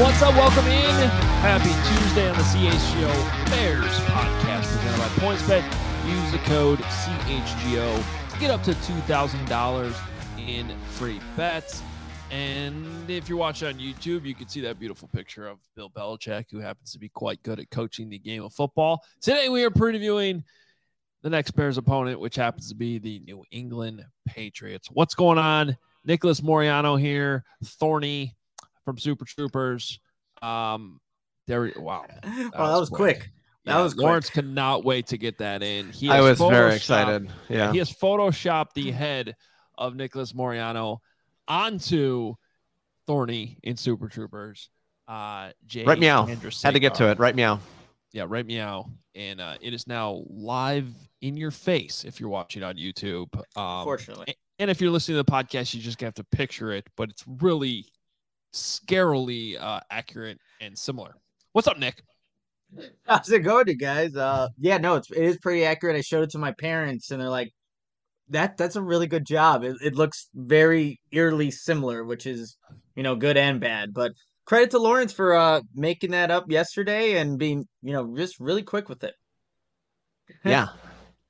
What's up? Welcome in. Happy Tuesday on the CHGO Bears podcast presented by PointsBet. Use the code CHGO get up to $2,000 in free bets. And if you're watching on YouTube, you can see that beautiful picture of Bill Belichick, who happens to be quite good at coaching the game of football. Today, we are previewing the next Bears opponent, which happens to be the New England Patriots. What's going on? Nicholas Moreano here, Thorny from Super Troopers. Um, there, wow, that, oh, that was quick. quick. That yeah, was Lawrence quick. cannot wait to get that in. He I was very excited. Yeah, he has photoshopped the head of Nicholas Moreano onto Thorny in Super Troopers. Uh, Jay right meow. Had to get to it. Right meow. Yeah, right meow. And uh, it is now live in your face if you're watching on YouTube. Um, Fortunately. And if you're listening to the podcast, you just have to picture it, but it's really scarily uh, accurate and similar. What's up, Nick? How's it going, you guys? Uh, yeah, no, it's it is pretty accurate. I showed it to my parents, and they're like, "That that's a really good job. It, it looks very eerily similar, which is you know good and bad." But credit to Lawrence for uh making that up yesterday and being you know just really quick with it. Yeah,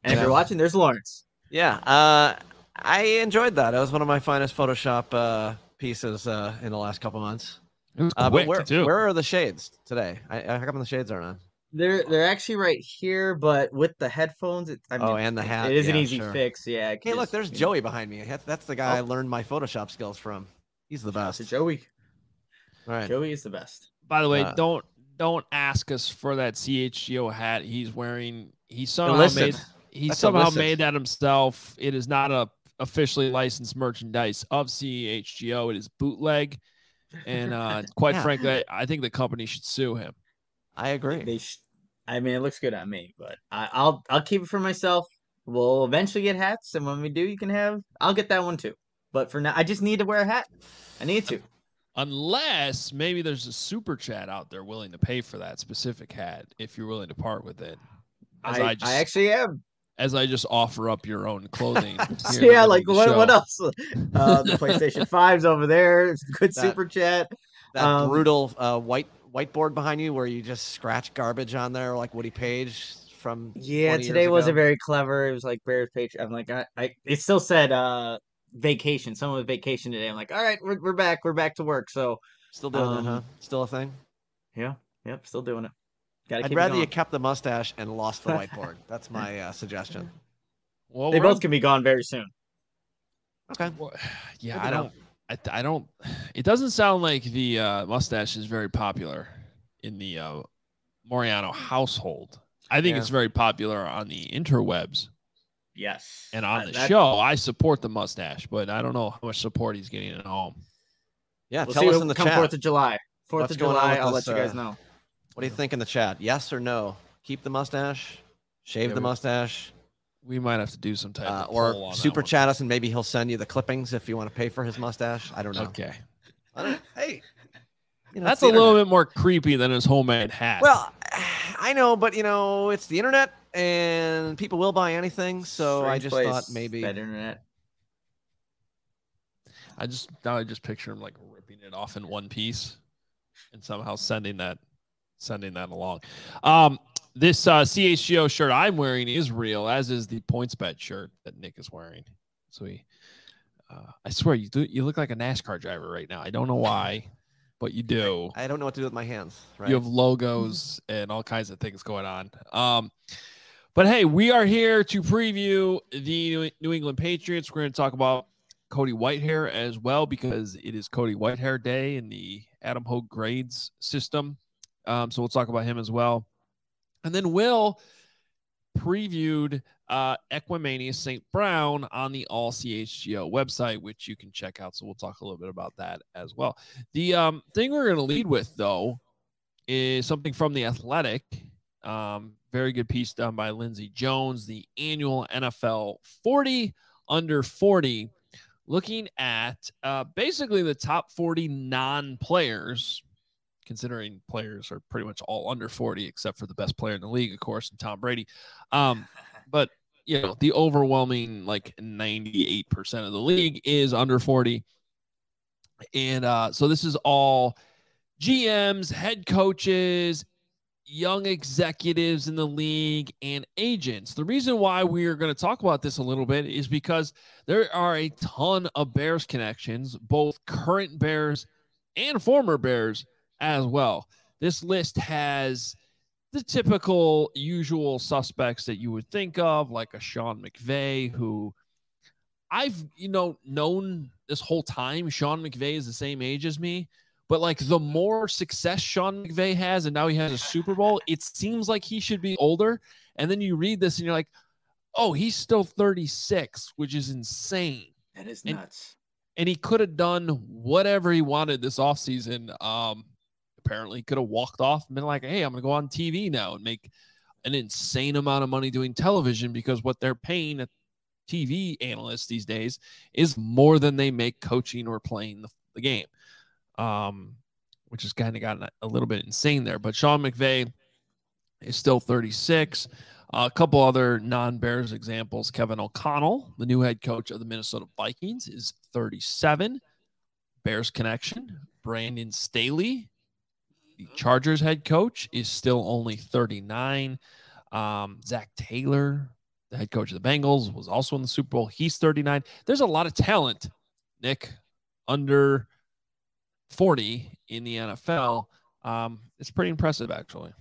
and yeah. if you're watching, there's Lawrence. Yeah, uh, I enjoyed that. It was one of my finest Photoshop uh, pieces uh, in the last couple months. Uh, but where, where are the shades today? I, I, how come the shades aren't on? They're they're actually right here, but with the headphones, it, I mean, oh, and the hat. It is yeah, an easy sure. fix. Yeah. Hey, look, there's Joey behind me. That's the guy oh. I learned my Photoshop skills from. He's the best. Joey. All right. Joey is the best. By the way, uh, don't don't ask us for that CHGO hat he's wearing. He somehow made he That's somehow illicit. made that himself. It is not a officially licensed merchandise of CHGO. It is bootleg, and uh, quite yeah. frankly, I think the company should sue him. I agree. They sh- I mean, it looks good on me, but I, I'll I'll keep it for myself. We'll eventually get hats, and when we do, you can have. I'll get that one too. But for now, I just need to wear a hat. I need to. Unless maybe there's a super chat out there willing to pay for that specific hat if you're willing to part with it. I, I, just, I actually am as I just offer up your own clothing. yeah, like what, what else? Uh, the PlayStation 5's over there. Good that, super chat. That um, brutal uh, white whiteboard behind you where you just scratch garbage on there like Woody Paige from Yeah, today wasn't very clever. It was like Bears page. I'm like I, I it still said uh vacation. Someone was vacation today. I'm like, all right, we're we're back. We're back to work. So still doing um, that, huh? Still a thing? Yeah. Yep, still doing it. Gotta I'd rather you kept the mustache and lost the whiteboard. That's my uh, suggestion. Well, they both can be gone very soon. Okay. Well, yeah, I don't. I, I, don't. It doesn't sound like the uh, mustache is very popular in the uh, Moreano household. I think yeah. it's very popular on the interwebs. Yes. And on the show, I support the mustache, but I don't know how much support he's getting at home. Yeah, we'll tell us in the come chat. Fourth of July. Fourth of July. I'll this, let you guys uh, know. What do you think in the chat? Yes or no? Keep the mustache, shave yeah, the we, mustache. We might have to do some type uh, or super chat us, and maybe he'll send you the clippings if you want to pay for his mustache. I don't know. Okay. I don't, hey, you know, that's a little bit more creepy than his homemade hat. Well, I know, but you know, it's the internet, and people will buy anything. So Strange I just thought maybe better internet. I just now I just picture him like ripping it off in one piece, and somehow sending that sending that along. Um, this uh, CHGO shirt I'm wearing is real, as is the PointsBet shirt that Nick is wearing. So he, uh, I swear you do. You look like a NASCAR driver right now. I don't know why, but you do. I don't know what to do with my hands. Right. You have logos and all kinds of things going on. Um, but hey, we are here to preview the New England Patriots. We're going to talk about Cody Whitehair as well because it is Cody Whitehair Day in the Adam Hoge grades system. Um, so we'll talk about him as well. And then Will previewed uh, Equanimeous St. Brown on the All CHGO website, which you can check out. So we'll talk a little bit about that as well. The um, thing we're going to lead with, though, is something from the Athletic. Um, very good piece done by Lindsay Jones, the annual NFL 40 under 40, looking at uh, basically the top 40 non players considering players are pretty much all under 40, except for the best player in the league, of course, and Tom Brady. Um, but you know, the overwhelming like 98% of the league is under 40. And uh, so this is all GMs, head coaches, young executives in the league, and agents. The reason why we are going to talk about this a little bit is because there are a ton of Bears connections, both current Bears and former Bears as well. This list has the typical usual suspects that you would think of, like a Sean McVay, who I've, you know, known this whole time. Sean McVay is the same age as me. But like the more success Sean McVay has, and now he has a Super Bowl, it seems like he should be older. And then you read this and you're like, oh, he's still 36, which is insane. That is And- nuts. And he could have done whatever he wanted this offseason. Um, apparently could have walked off and been like, hey, I'm going to go on TV now and make an insane amount of money doing television because what they're paying a TV analysts these days is more than they make coaching or playing the, the game. Um, which has kind of gotten a little bit insane there. But Sean McVay is still 36. Uh, a couple other non Bears examples Kevin O'Connell, the new head coach of the Minnesota Vikings, is 37. Bears connection. Brandon Staley, Chargers head coach, is still only 39. Um, Zac Taylor, the head coach of the Bengals, was also in the Super Bowl. He's 39. There's a lot of talent, Nick, under 40 in the NFL. Um, it's pretty impressive, actually.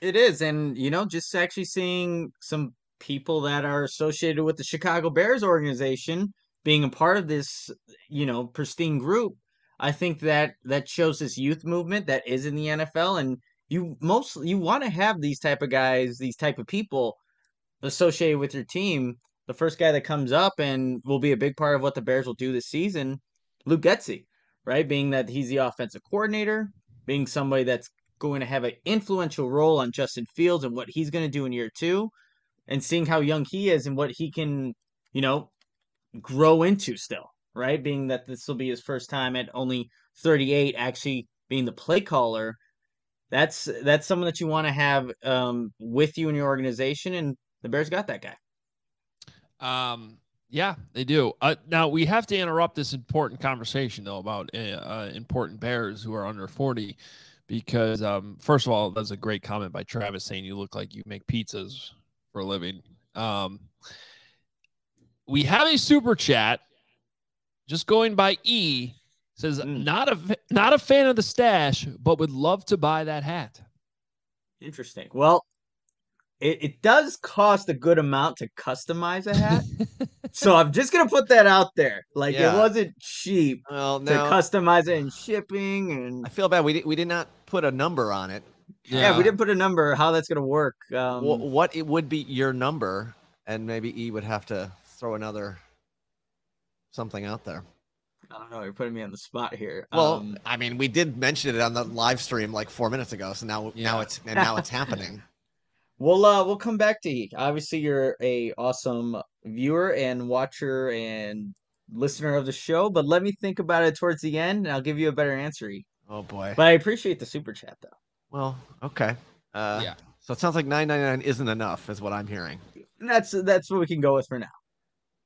It is, and you know, just actually seeing some people that are associated with the Chicago Bears organization being a part of this, you know, pristine group, I think that that shows this youth movement that is in the NFL, and you most you want to have these type of guys, these type of people associated with your team. The first guy that comes up and will be a big part of what the Bears will do this season, Luke Getsy, right? Being that he's the offensive coordinator, being somebody that's going to have an influential role on Justin Fields and what he's going to do in year two, and seeing how young he is and what he can, you know, grow into still, right? Being that this will be his first time at only 38, actually being the play caller. That's that's someone that you want to have um, with you in your organization, and the Bears got that guy. Um, yeah, they do. Uh, now we have to interrupt this important conversation though about uh, uh, important Bears who are under forty, because um, first of all, that's a great comment by Travis saying you look like you make pizzas for a living. Um, we have a super chat, just going by E says Mm. not a not a fan of the stash, but would love to buy that hat. Interesting. Well, it, it does cost a good amount to customize a hat. so I'm just gonna put that out there. Like Yeah. it wasn't cheap Well, to no, customize it and shipping and I feel bad. We did, we did not put a number on it. yeah, we didn't put a number how that's gonna work. Um, Wh- what it would be your number, and maybe E would have to throw another something out there. I don't know. You're putting me on the spot here. Well, Um, I mean, we did mention it on the live stream like four minutes ago, so now now it's and now it's happening. We'll uh we'll come back to you. Obviously, you're a awesome viewer and watcher and listener of the show. But let me think about it towards the end, and I'll give you a better answer. E. Oh boy. But I appreciate the super chat though. Well, okay. Uh, Yeah. So it sounds like nine ninety nine isn't enough, is what I'm hearing. That's that's what we can go with for now.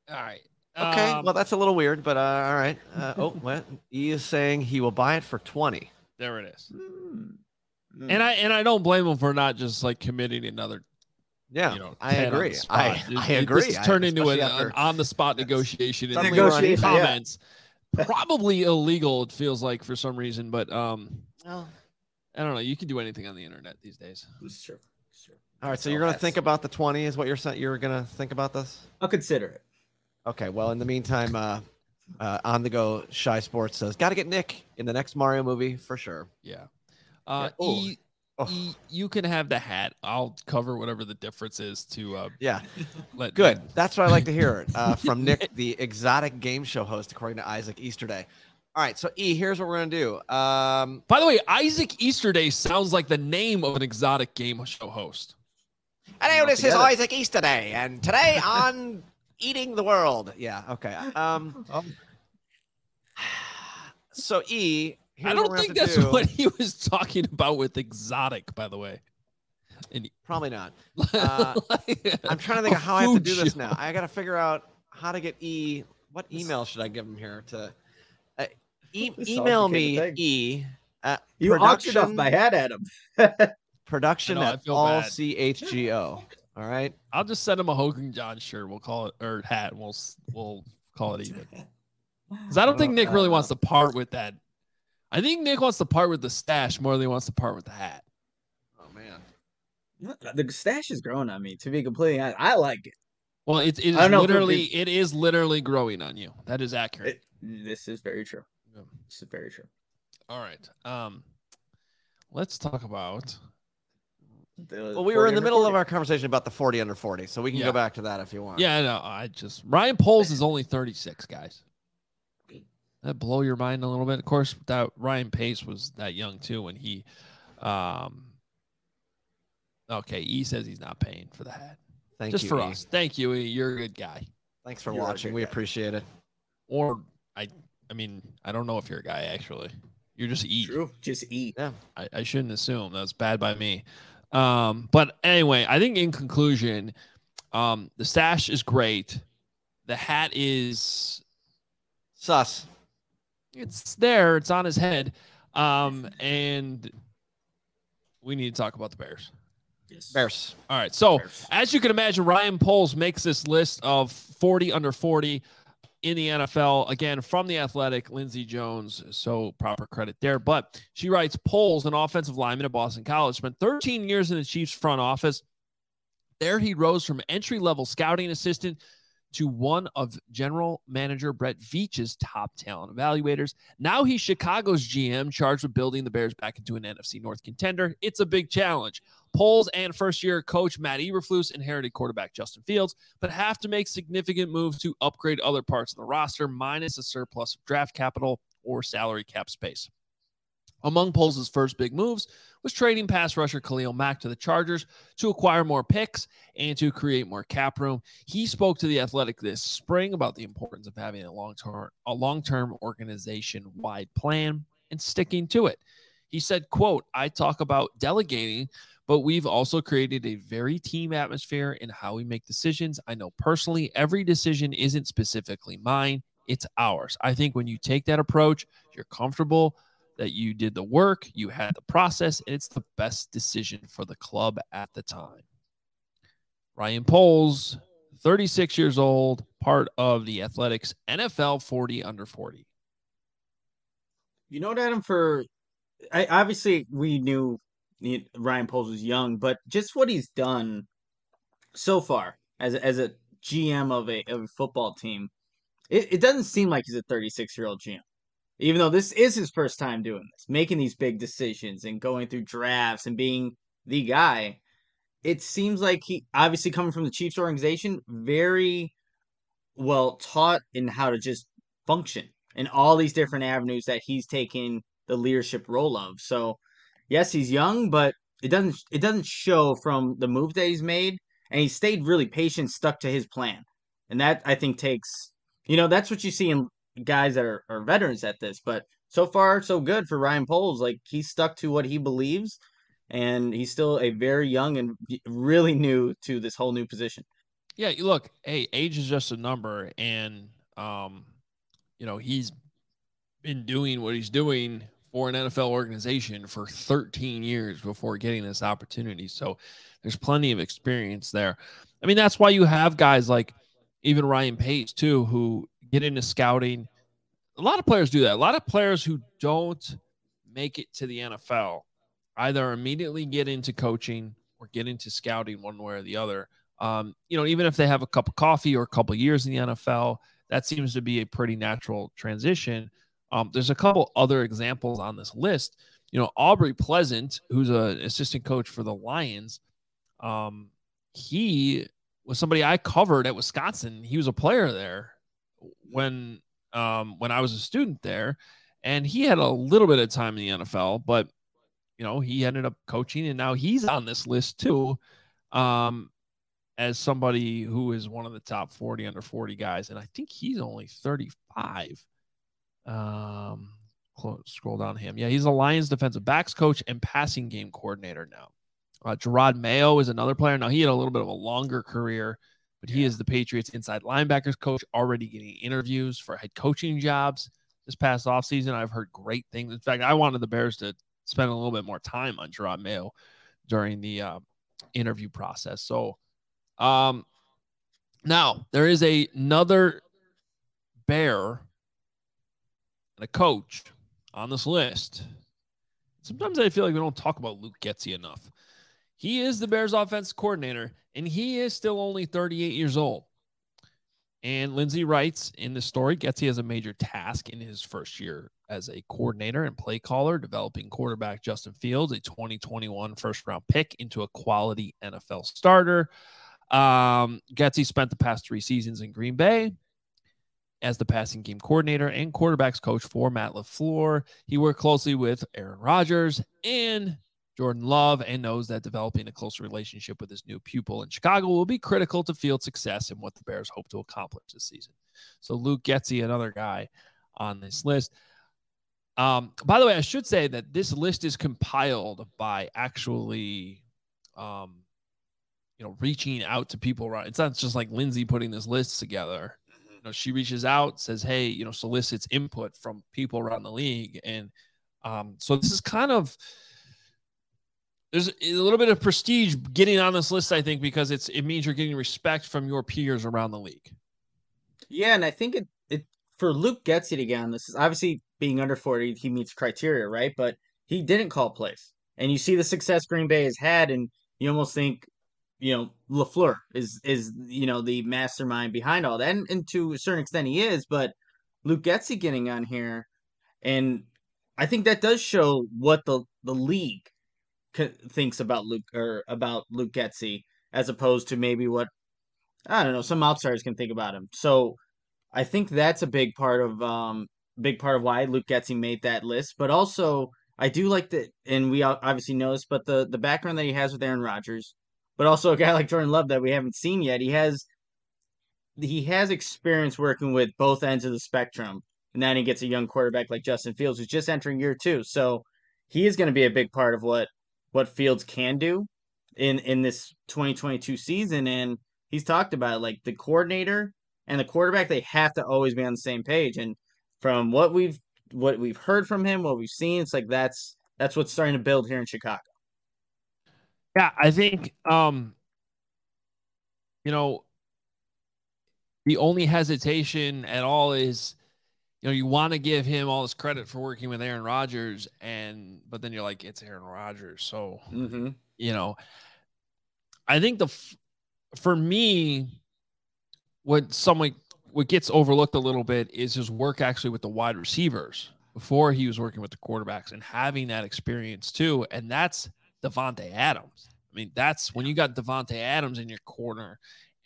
All right. Okay. Um, well, that's a little weird, but uh, all right. Uh, oh, what? E is saying he will buy it for twenty. there it is. Hmm. And I and I don't blame him for not just like committing another. Yeah, you know, I 10 on the agree. I, It- I it- agree. This I- turned into an, especially an on the spot negotiation in Suddenly the we're on Negotiation, yeah. comments. Probably illegal. It feels like for some reason, but um, Well, I don't know. You can do anything on the internet these days. It's true. It's true. all right, so So you're gonna think about the 20 is what you're saying. You're gonna think about this. I'll consider it. Okay. Well, in the meantime, uh, uh, on the go, Shy Sports says, got to get Nick in the next Mario movie for sure. Yeah. Uh, Yeah. E, Oh. E, you can have the hat. I'll cover whatever the difference is to uh, Yeah, let good. That's what I like to hear uh, from Nick, the exotic game show host, according to Isaac Easterday. All right, so E, here's what we're gonna do. Um, By the way, Isaac Easterday sounds like the name of an exotic game show host. Hello, this is. Isaac Easterday, and today on Eating the World. Yeah, okay. Um, so E, here's I don't think that's do. what he was talking about with exotic, by the way. And Probably not. Uh, I'm trying to think of how I have to food do this now. I got to figure out how to get E. What email should I give him here to uh, e- email me thing. E at You auctioned off my hat Adam. production I know, at feel all bad. CHGO. All right. I'll just send him a Hogan John shirt. We'll call it or hat. And we'll we'll call it even. Because I don't think Nick really wants to part with that. I think Nick wants to part with the stash more than he wants to part with the hat. Oh man. The stash is growing on me. To be completely honest, I like it. Well, it, it is I know it- literally it is literally growing on you. That is accurate. It- This is very true. Yeah. This is very true. All right. Um, let's talk about. The Well, we were in the middle 40. of our conversation about the 40 under 40, so we can Yeah. go back to that if you want. Yeah, I know. I just Ryan Poles is only 36, guys. That blow your mind a little bit. Of course, that Ryan Pace was that young too when he. Um, okay, E says he's not paying for the hat. Thank just you. Just for E. us. Thank you. E. You're a good guy. Thanks for You're watching. We guy. appreciate it. Or I, I mean, I don't know if you're a guy actually. You're just E. True. Just eat. Yeah. I, I shouldn't assume that's bad by me. Um, but anyway, I think in conclusion, um, the stash is great. The hat is Sus. it's there, it's on his head. Um, and we need to talk about the Bears. Yes. Bears. All right. So Bears. as you can imagine, Ryan Poles makes this list of 40 under 40 in the NFL. Again, from the athletic, Lindsay Jones. So proper credit there. But she writes Poles, an offensive lineman at Boston College, spent 13 years in the Chiefs front office. There he rose from entry level scouting assistant to one of general manager Brett Veach's top talent evaluators. Now he's Chicago's GM, charged with building the Bears back into an NFC North contender. It's a big challenge. Poles and first year coach Matt Eberflus inherited quarterback Justin Fields, but have to make significant moves to upgrade other parts of the roster, minus a surplus of draft capital or salary cap space. Among Poles' first big moves was trading pass rusher Khalil Mack to the Chargers to acquire more picks and to create more cap room. He spoke to the Athletic this spring about the importance of having a long-term a long-term organization-wide plan and sticking to it. He said, quote, I talk about delegating, but we've also created a very team atmosphere in how we make decisions. I know personally every decision isn't specifically mine, it's ours. I think when you take that approach, you're comfortable that you did the work, you had the process, and it's the best decision for the club at the time. Ryan Poles, 36 years old, part of the Athletics NFL 40 under 40. You know Adam? For I obviously we knew Ryan Poles was young, but just what he's done so far as as a GM of a of a football team, it, it doesn't seem like he's a 36 year old GM. Even though this is his first time doing this, making these big decisions and going through drafts and being the guy, it seems like he obviously coming from the Chiefs organization, very well taught in how to just function in all these different avenues that he's taking the leadership role of. So, yes, he's young, but it doesn't it doesn't show from the move that he's made, and he stayed really patient, stuck to his plan, and that I think takes you know that's what you see in guys that are, are veterans at this. But so far, so good for Ryan Poles. Like he's stuck to what he believes, and he's still a very young and really new to this whole new position. Yeah, you look, hey, age is just a number, and um, you know he's been doing what he's doing for an NFL organization for 13 years before getting this opportunity. So there's plenty of experience there. I mean, that's why you have guys like even Ryan Pace, too, who get into scouting. A lot of players do that. A lot of players who don't make it to the NFL either immediately get into coaching or get into scouting one way or the other. Um, you know, even if they have a cup of coffee or a couple years in the NFL, that seems to be a pretty natural transition. Um, there's a couple other examples on this list. You know, Aubrey Pleasant, who's an assistant coach for the Lions, um, he was somebody I covered at Wisconsin. He was a player there when um, when I was a student there, and he had a little bit of time in the NFL, but you know he ended up coaching, and now he's on this list too, um, as somebody who is one of the top forty under forty guys, and I think he's only thirty five. Um, scroll down him. Yeah, he's a Lions defensive backs coach and passing game coordinator now. Uh, Jerod Mayo is another player. Now he had a little bit of a longer career, but he is the Patriots inside linebackers coach, already getting interviews for head coaching jobs this past offseason. I've heard great things. In fact, I wanted the Bears to spend a little bit more time on Jerod Mayo during the uh, interview process. So, um, now there is a, another Bear and a coach on this list. Sometimes I feel like we don't talk about Luke Getsy enough. He is the Bears offense coordinator, and he is still only 38 years old. And Lindsay writes in the story, Getsy has a major task in his first year as a coordinator and play caller, developing quarterback Justin Fields, a 2021 first round pick, into a quality NFL starter. Um, Getsy spent the past three seasons in Green Bay as the passing game coordinator and quarterbacks coach for Matt LaFleur. He worked closely with Aaron Rodgers and Jordan Love and knows that developing a closer relationship with his new pupil in Chicago will be critical to field success and what the Bears hope to accomplish this season. So Luke Getsy, another guy on this list. Um, by the way, I should say that this list is compiled by actually, um, you know, reaching out to people. Right, it's not just like Lindsay putting this list together. Mm-hmm. You know, she reaches out, says, "Hey, you know, solicits input from people around the league," and um, so this is kind of there's a little bit of prestige getting on this list, I think, because it's it means you're getting respect from your peers around the league. Yeah, and I think it it for Luke Getsy to get on this is obviously being under 40, he meets criteria, right? But he didn't call plays. And you see the success Green Bay has had, and you almost think, you know, LaFleur is is, you know, the mastermind behind all that. And, and to a certain extent he is, but Luke Getsy getting on here, and I think that does show what the the league thinks about Luke or about Luke Getsy as opposed to maybe what I don't know some outsiders can think about him. So I think that's a big part of um big part of why Luke Getsy made that list. But also I do like that, and we obviously know this, but the the background that he has with Aaron Rodgers, but also a guy like Jordan Love that we haven't seen yet. He has he has experience working with both ends of the spectrum. And then he gets a young quarterback like Justin Fields, who's just entering year two. So he is going to be a big part of what what Fields can do in in this 2022 season and he's talked about it, like the coordinator and the quarterback they have to always be on the same page and from what we've what we've heard from him what we've seen it's like that's that's what's starting to build here in Chicago. Yeah, I think um you know the only hesitation at all is you know, you want to give him all this credit for working with Aaron Rodgers, and but then you're like, it's Aaron Rodgers, so mm-hmm. you know, I think the for me, what someone what gets overlooked a little bit is his work actually with the wide receivers before he was working with the quarterbacks and having that experience too, and that's Davante Adams. I mean, that's when you got Davante Adams in your corner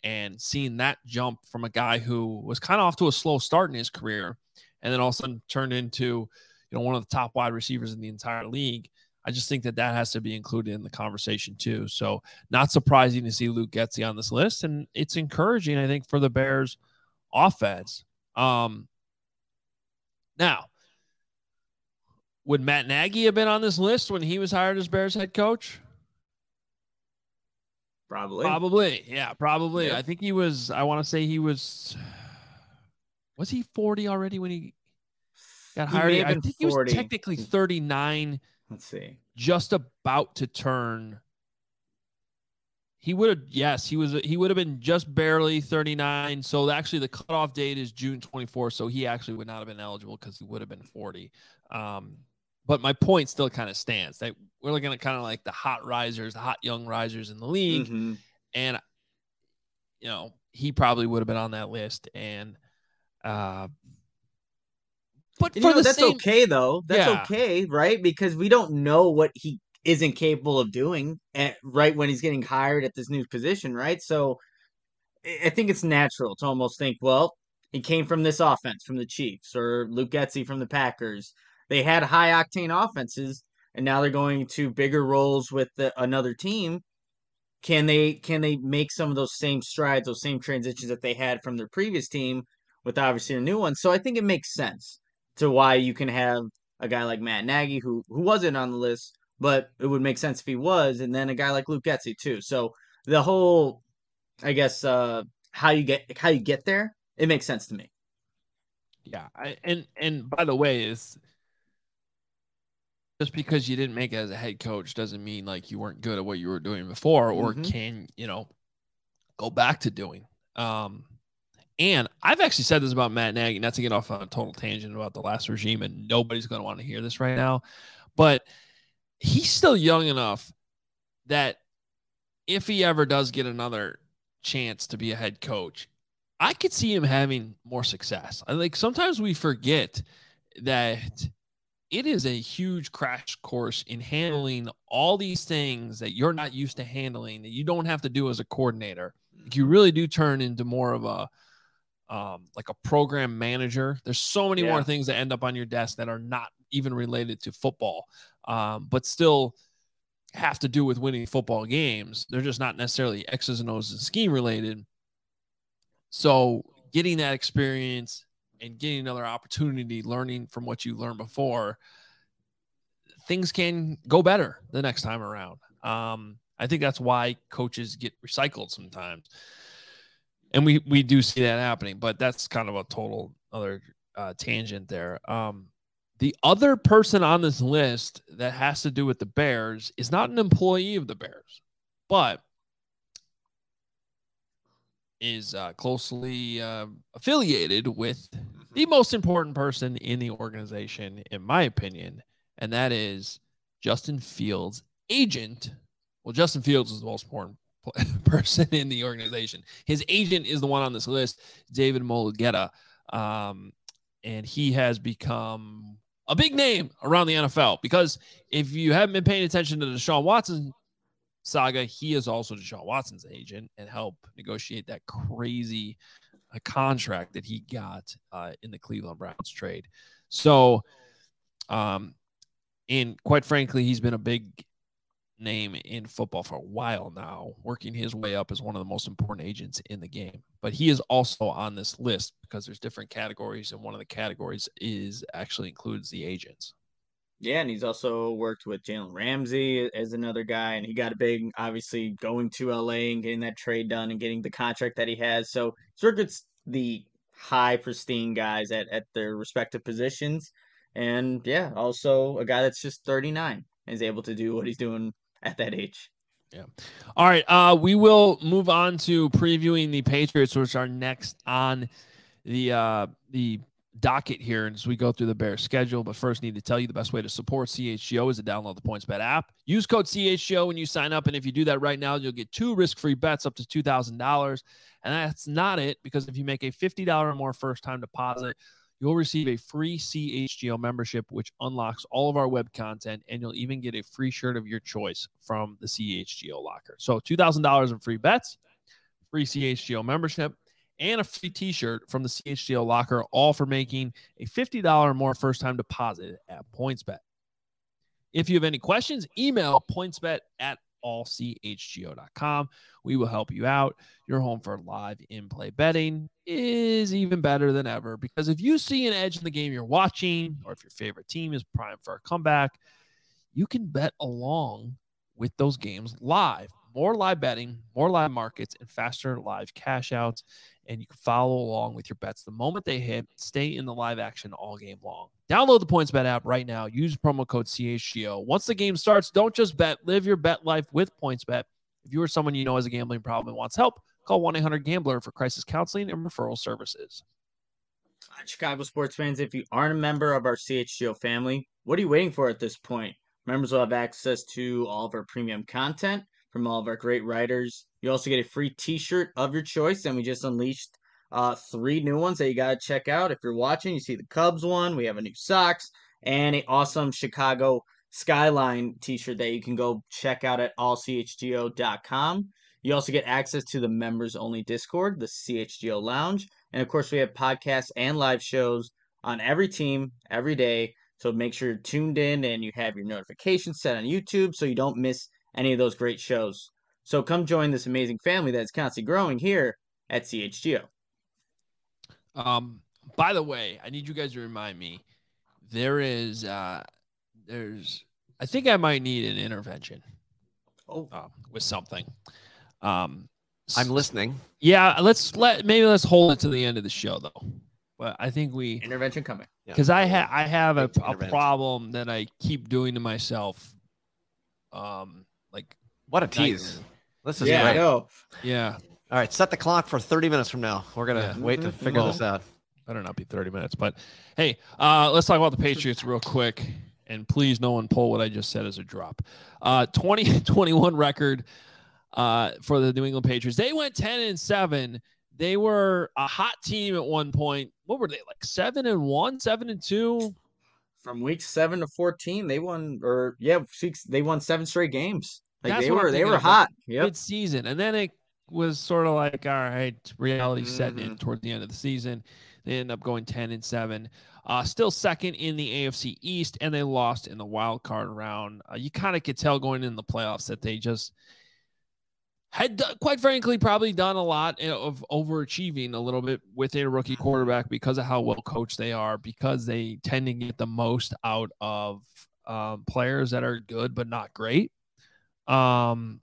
and seeing that jump from a guy who was kind of off to a slow start in his career and then all of a sudden turned into you know one of the top wide receivers in the entire league. I just think that that has to be included in the conversation too. So not surprising to see Luke Getsy on this list, and it's encouraging, I think, for the Bears offense. Um, now, would Matt Nagy have been on this list when he was hired as Bears head coach? Probably. Probably. Yeah, probably. I think he was, I want to say he was was he 40 already when he got hired. I think he was technically 39, Let's see. just about to turn. He would have yes, he was he would have been just barely 39. So actually the cutoff date is June 24. So he actually would not have been eligible because he would have been 40. Um, but my point still kind of stands that we're looking at kind of like the hot risers, the hot young risers in the league. Mhm. And you know, he probably would have been on that list. And uh but for you know, the that's same, okay though. That's Yeah. okay, right? Because we don't know what he isn't capable of doing at, right when he's getting hired at this new position, right? So I I think it's natural to almost think, well, he came from this offense from the Chiefs or Luke Getsy from the Packers. They had high octane offenses, and now they're going to bigger roles with the, another team. Can they can they make some of those same strides, those same transitions that they had from their previous team with obviously a new one? So I think it makes sense to why you can have a guy like Matt Nagy who who wasn't on the list, but it would make sense if he was, and then a guy like Luke Getsy too. So the whole, I guess, uh, how you get how you get there, it makes sense to me. Yeah, I, and and by the way, is just because you didn't make it as a head coach doesn't mean like you weren't good at what you were doing before, or Mhm. can you know go back to doing. Um, and I've actually said this about Matt Nagy, not to get off on a total tangent about the last regime, and nobody's going to want to hear this right now, but he's still young enough that if he ever does get another chance to be a head coach, I could see him having more success. I like sometimes we forget that it is a huge crash course in handling all these things that you're not used to handling that you don't have to do as a coordinator. Like you really do turn into more of a um, like a program manager. There's so many more things that end up on your desk that are not even related to football, um, but still have to do with winning football games. They're just not necessarily X's and O's and scheme related. So getting that experience and getting another opportunity, learning from what you learned before, things can go better the next time around. Um, I think that's why coaches get recycled sometimes, and we we do see that happening. But that's kind of a total other uh, tangent there. Um, the other person on this list that has to do with the Bears is not an employee of the Bears, but is uh, closely uh, affiliated with the most important person in the organization, in my opinion, and that is Justin Fields' agent. Well, Justin Fields is the most important person in the organization. His agent is the one on this list, David Mulugeta, um, and he has become a big name around the NFL because if you haven't been paying attention to the Deshaun Watson saga, he is also Deshaun Watson's agent and helped negotiate that crazy uh, contract that he got uh, in the Cleveland Browns trade. So, um, and quite frankly, he's been a big name in football for a while now, working his way up as one of the most important agents in the game. But he is also on this list because there's different categories, and one of the categories is actually includes the agents. Yeah, and he's also worked with Jalen Ramsey as another guy, and he got a big, obviously, going to LA and getting that trade done and getting the contract that he has. So with the high, pristine guys at, at their respective positions. And yeah, also a guy that's just 39 and is able to do what he's doing at that age. Yeah. All right, uh, we will move on to previewing the Patriots, which are next on the uh, the docket here as we go through the Bears schedule. But first, need to tell you the best way to support CHGO is to download the PointsBet app. Use code CHGO when you sign up, and if you do that right now, you'll get two risk-free bets up to two thousand dollars. And that's not it, because if you make a fifty dollar or more first-time deposit, you'll receive a free CHGO membership, which unlocks all of our web content, and you'll even get a free shirt of your choice from the CHGO locker. So $2,000 in free bets, free CHGO membership, and a free t-shirt from the CHGO locker, all for making a $50 or more first-time deposit at PointsBet. If you have any questions, email pointsbet at allchgo.com. We will help you out. Your home for live in-play betting is even better than ever because if you see an edge in the game you're watching, or if your favorite team is primed for a comeback, you can bet along with those games live. More live betting, more live markets, and faster live cash outs. And you can follow along with your bets the moment they hit. Stay in the live action all game long. Download the PointsBet app right now. Use promo code CHGO. Once the game starts, don't just bet, live your bet life with PointsBet. If you or someone you know has a gambling problem and wants help, call 1 800 Gambler for crisis counseling and referral services. Chicago sports fans, if you aren't a member of our CHGO family, what are you waiting for at this point? Members will have access to all of our premium content from all of our great writers. You also get a free T-shirt of your choice, and we just unleashed uh, three new ones that you got to check out. If you're watching, you see the Cubs one. We have a new socks and an awesome Chicago Skyline T-shirt that you can go check out at allchgo.com. You also get access to the members only Discord, the CHGO Lounge, and of course we have podcasts and live shows on every team every day. So make sure you're tuned in and you have your notifications set on YouTube so you don't miss any of those great shows. So come join this amazing family that's constantly growing here at CHGO. Um, by the way, I need you guys to remind me there is uh there's I think I might need an intervention. Oh, um, with something. Um, I'm listening. Yeah, let's let maybe let's hold it to the end of the show though. But I think we intervention coming because I have I have a, a problem that I keep doing to myself. Um, like what a tease! This is yeah, great. I know. Yeah. All right, set the clock for 30 minutes from now. We're gonna Yeah. wait to figure this out. Better not be 30 minutes. But hey, uh, let's talk about the Patriots real quick. And please, no one pull what I just said as a drop. Uh, 2021 record uh, for the New England Patriots. They went 10 and 7. They were a hot team at one point. What were they like? Seven and one, seven and two. From week seven to fourteen, they won, or yeah, six, they won seven straight games. Like That's they were, they were hot. Yep. mid season. And then it was sort of like, all right, reality setting in Mhm. toward the end of the season. They end up going 10 and 7. Uh, still second in the AFC East, and they lost in the wild card round. Uh, you kind of could tell going in the playoffs that they just had, quite frankly, probably done a lot of overachieving a little bit with a rookie quarterback because of how well coached they are, because they tend to get the most out of um, players that are good but not great. Um,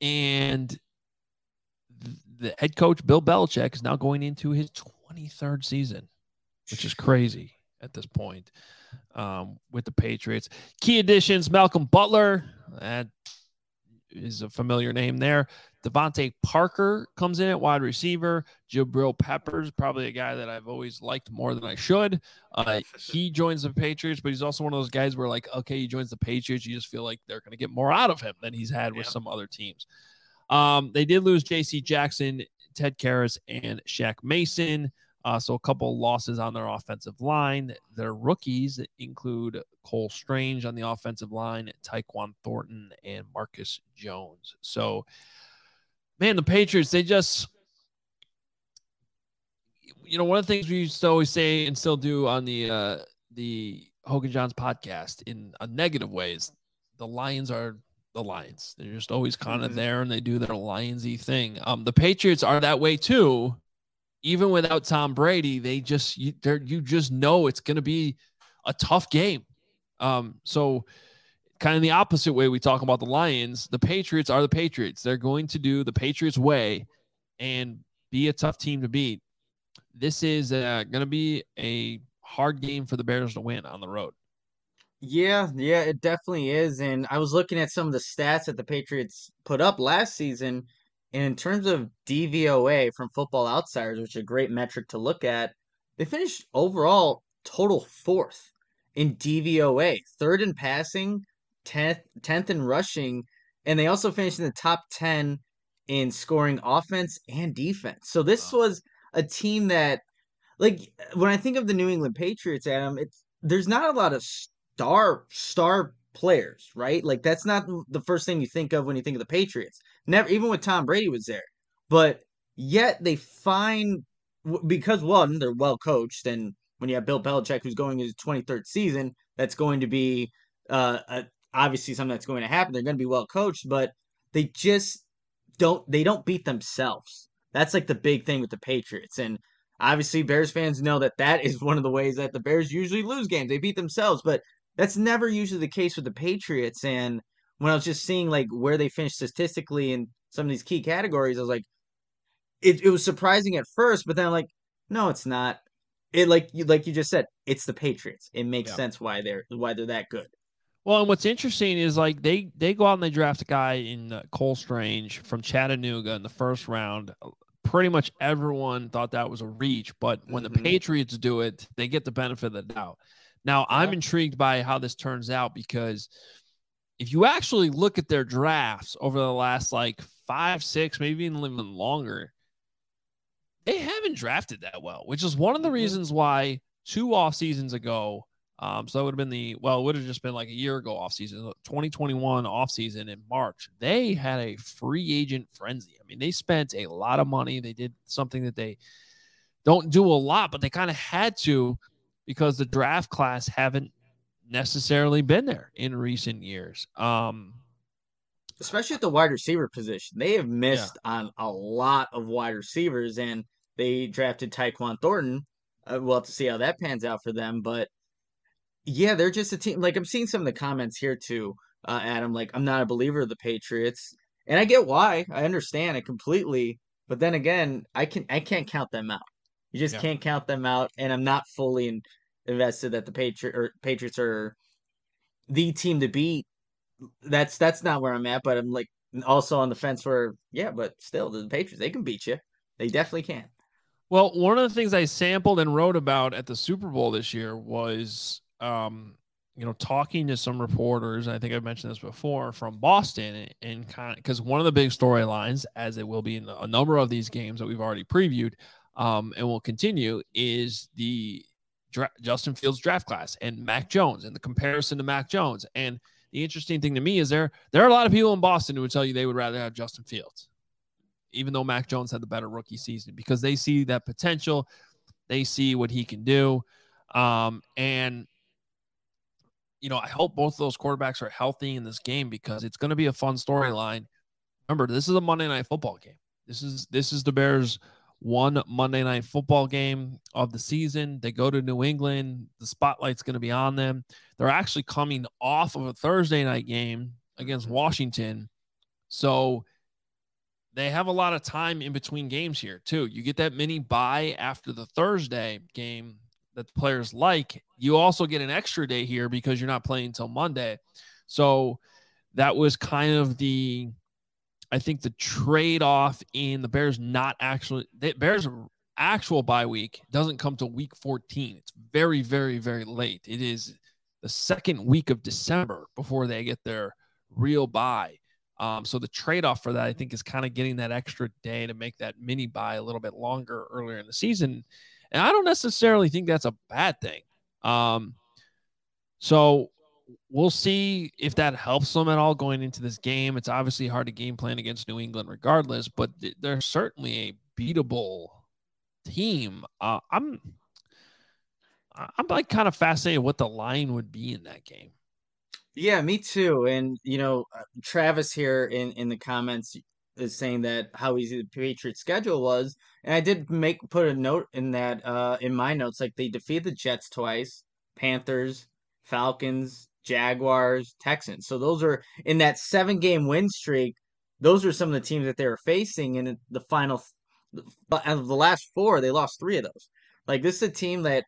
and the head coach Bill Belichick is now going into his 23rd season, which is crazy at this point um, with the Patriots. Key additions: Malcolm Butler, that is a familiar name there. DeVante Parker comes in at wide receiver. Jabril Peppers, probably a guy that I've always liked more than I should. Uh, he joins the Patriots, but he's also one of those guys where, like, okay, he joins the Patriots, you just feel like they're going to get more out of him than he's had with Yeah. some other teams. Um, they did lose J.C. Jackson, Ted Karras, and Shaq Mason. Uh, so a couple losses on their offensive line. Their rookies include Cole Strange on the offensive line, Tyquan Thornton, and Marcus Jones. So, man, the Patriots, they just, you know, one of the things we used to always say and still do on the uh, the Hoge and Jahns podcast in a negative ways, the Lions are the Lions. They're just always kind of Mhm. there and they do their Lionsy thing. Um, the Patriots are that way too. Even without Tom Brady, they just you, you just know it's going to be a tough game. Um, so kind of the opposite way we talk about the Lions, the Patriots are the Patriots. They're going to do the Patriots way and be a tough team to beat. This is uh, going to be a hard game for the Bears to win on the road. Yeah, yeah, it definitely is. And I was looking at some of the stats that the Patriots put up last season. And in terms of DVOA from Football Outsiders, which is a great metric to look at, they finished overall total fourth in DVOA, third in passing, 10th, 10th in rushing, and they also finished in the top 10 in scoring offense and defense. So this Wow. was a team that, like, when I think of the New England Patriots, Adam, it's there's not a lot of star star players, right? Like that's not the first thing you think of when you think of the Patriots. Never, even when Tom Brady was there, but yet they find because one they're well coached, and when you have Bill Belichick who's going his 23rd season, that's going to be uh, a, obviously something that's going to happen. They're going to be well coached, but they just don't they don't beat themselves. That's like the big thing with the Patriots, and obviously Bears fans know that that is one of the ways that the Bears usually lose games. They beat themselves, but that's never usually the case with the Patriots. And when I was just seeing like where they finished statistically in some of these key categories, I was like, it, it was surprising at first, but then I'm like, no, it's not. It like you like you just said, it's the Patriots. It makes Yeah. sense why they're why they're that good. Well, and what's interesting is like they they go out and they draft a guy in uh, Cole Strange from Chattanooga in the first round. Pretty much everyone thought that was a reach, but when the Mhm. Patriots do it, they get the benefit of the doubt. Now, I'm intrigued by how this turns out because if you actually look at their drafts over the last like five, six, maybe even even longer, they haven't drafted that well, which is one of the Mhm. reasons why two off seasons ago, um, so it would have been the well, it would have just been like a year ago off season, 2021 off season in March. They had a free agent frenzy. I mean, they spent a lot of money. They did something that they don't do a lot, but they kind of had to because the draft class haven't necessarily been there in recent years. Um, especially at the wide receiver position. They have missed on a lot of wide receivers, and they drafted Tyquan Thornton. Uh, we'll have to see how that pans out for them, but yeah, they're just a team. Like I'm seeing some of the comments here too, uh, Adam. Like I'm not a believer of the Patriots, and I get why. I understand it completely, but then again, I can I can't count them out. You just Yeah. can't count them out, and I'm not fully in, invested that the Patriot or Patriots are the team to beat that's that's not where I'm at, but I'm like also on the fence where yeah, but still the Patriots they can beat you. They definitely can. Well, one of the things I sampled and wrote about at the Super Bowl this year was, um, you know, talking to some reporters. I think I've mentioned this before from Boston, and, kind because one of the big storylines, as it will be in a number of these games that we've already previewed, um, and will continue, is the dra- Justin Fields draft class and Mac Jones and the comparison to Mac Jones. And the interesting thing to me is there there are a lot of people in Boston who would tell you they would rather have Justin Fields even though Mac Jones had the better rookie season, because they see that potential, they see what he can do. Um, and you know, I hope both of those quarterbacks are healthy in this game because it's going to be a fun storyline. Remember, this is a Monday night football game. This is this is the Bears one Monday night football game of the season. They go to New England. The spotlight's going to be on them. They're actually coming off of a Thursday night game against mm-hmm. Washington. So they have a lot of time in between games here too. You get that mini bye after the Thursday game that the players like. You also get an extra day here because you're not playing until Monday. So that was kind of the I think the trade off in the Bears not actually the Bears actual bye week doesn't come till week 14. It's very very very late. It is the second week of December before they get their real bye. Um, so the trade off for that, I think, is kind of getting that extra day to make that mini buy a little bit longer earlier in the season. And I don't necessarily think that's a bad thing. Um, so we'll see if that helps them at all going into this game. It's obviously hard to game plan against New England regardless, but they're certainly a beatable team. Uh, I'm I'm like kind of fascinated what the line would be in that game. Yeah, me too. And you know, uh, Travis here in in the comments is saying that how easy the Patriots schedule was, and I did make put a note in that uh in my notes like they defeated the Jets twice, Panthers, Falcons, Jaguars, Texans. So those are in that seven game win streak. Those are some of the teams that they were facing in the final. Out of the last four, they lost three of those. Like this is a team that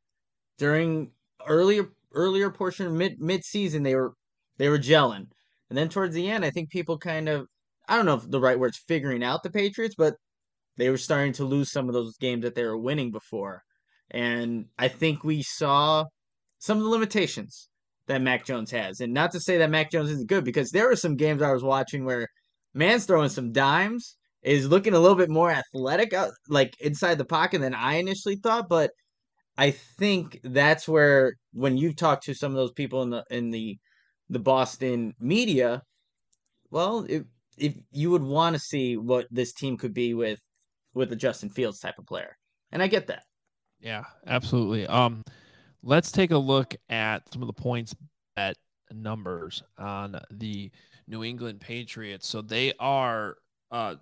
during earlier earlier portion mid mid season they were they were gelling. And then towards the end, I think people kind of I don't know if the right word's figuring out the Patriots, but they were starting to lose some of those games that they were winning before. And I think we saw some of the limitations that Mac Jones has. And not to say that Mac Jones isn't good, because there were some games I was watching where man's throwing some dimes, is looking a little bit more athletic out like inside the pocket than I initially thought, but I think that's where when you talk to some of those people in the in the the Boston media, well, if if you would want to see what this team could be with with a Justin Fields type of player, and I get that. Yeah, absolutely. Um, let's take a look at some of the points bet numbers on the New England Patriots. So they are uh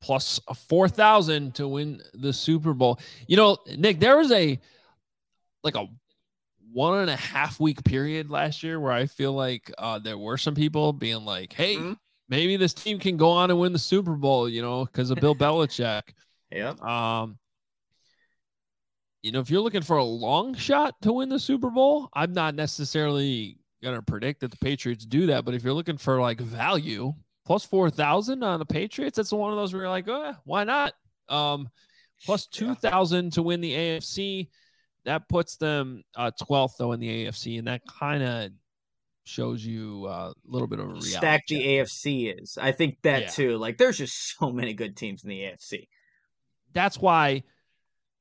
plus a four thousand to win the Super Bowl. You know, Nick, there was a like a one and a half week period last year where I feel like uh, there were some people being like, "Hey, Mhm. maybe this team can go on and win the Super Bowl," you know, because of Bill Belichick. Yeah. Um, you know, if you're looking for a long shot to win the Super Bowl, I'm not necessarily going to predict that the Patriots do that. But if you're looking for like value, plus 4,000 on the Patriots, that's one of those where you're like, oh, why not? Um, plus 2,000 to win the AFC. That puts them uh, 12th, though, in the AFC. And that kind of shows you uh, a little bit of a reality. Stacked the check. AFC is. I think that Yeah. too. Like, there's just so many good teams in the AFC. That's why,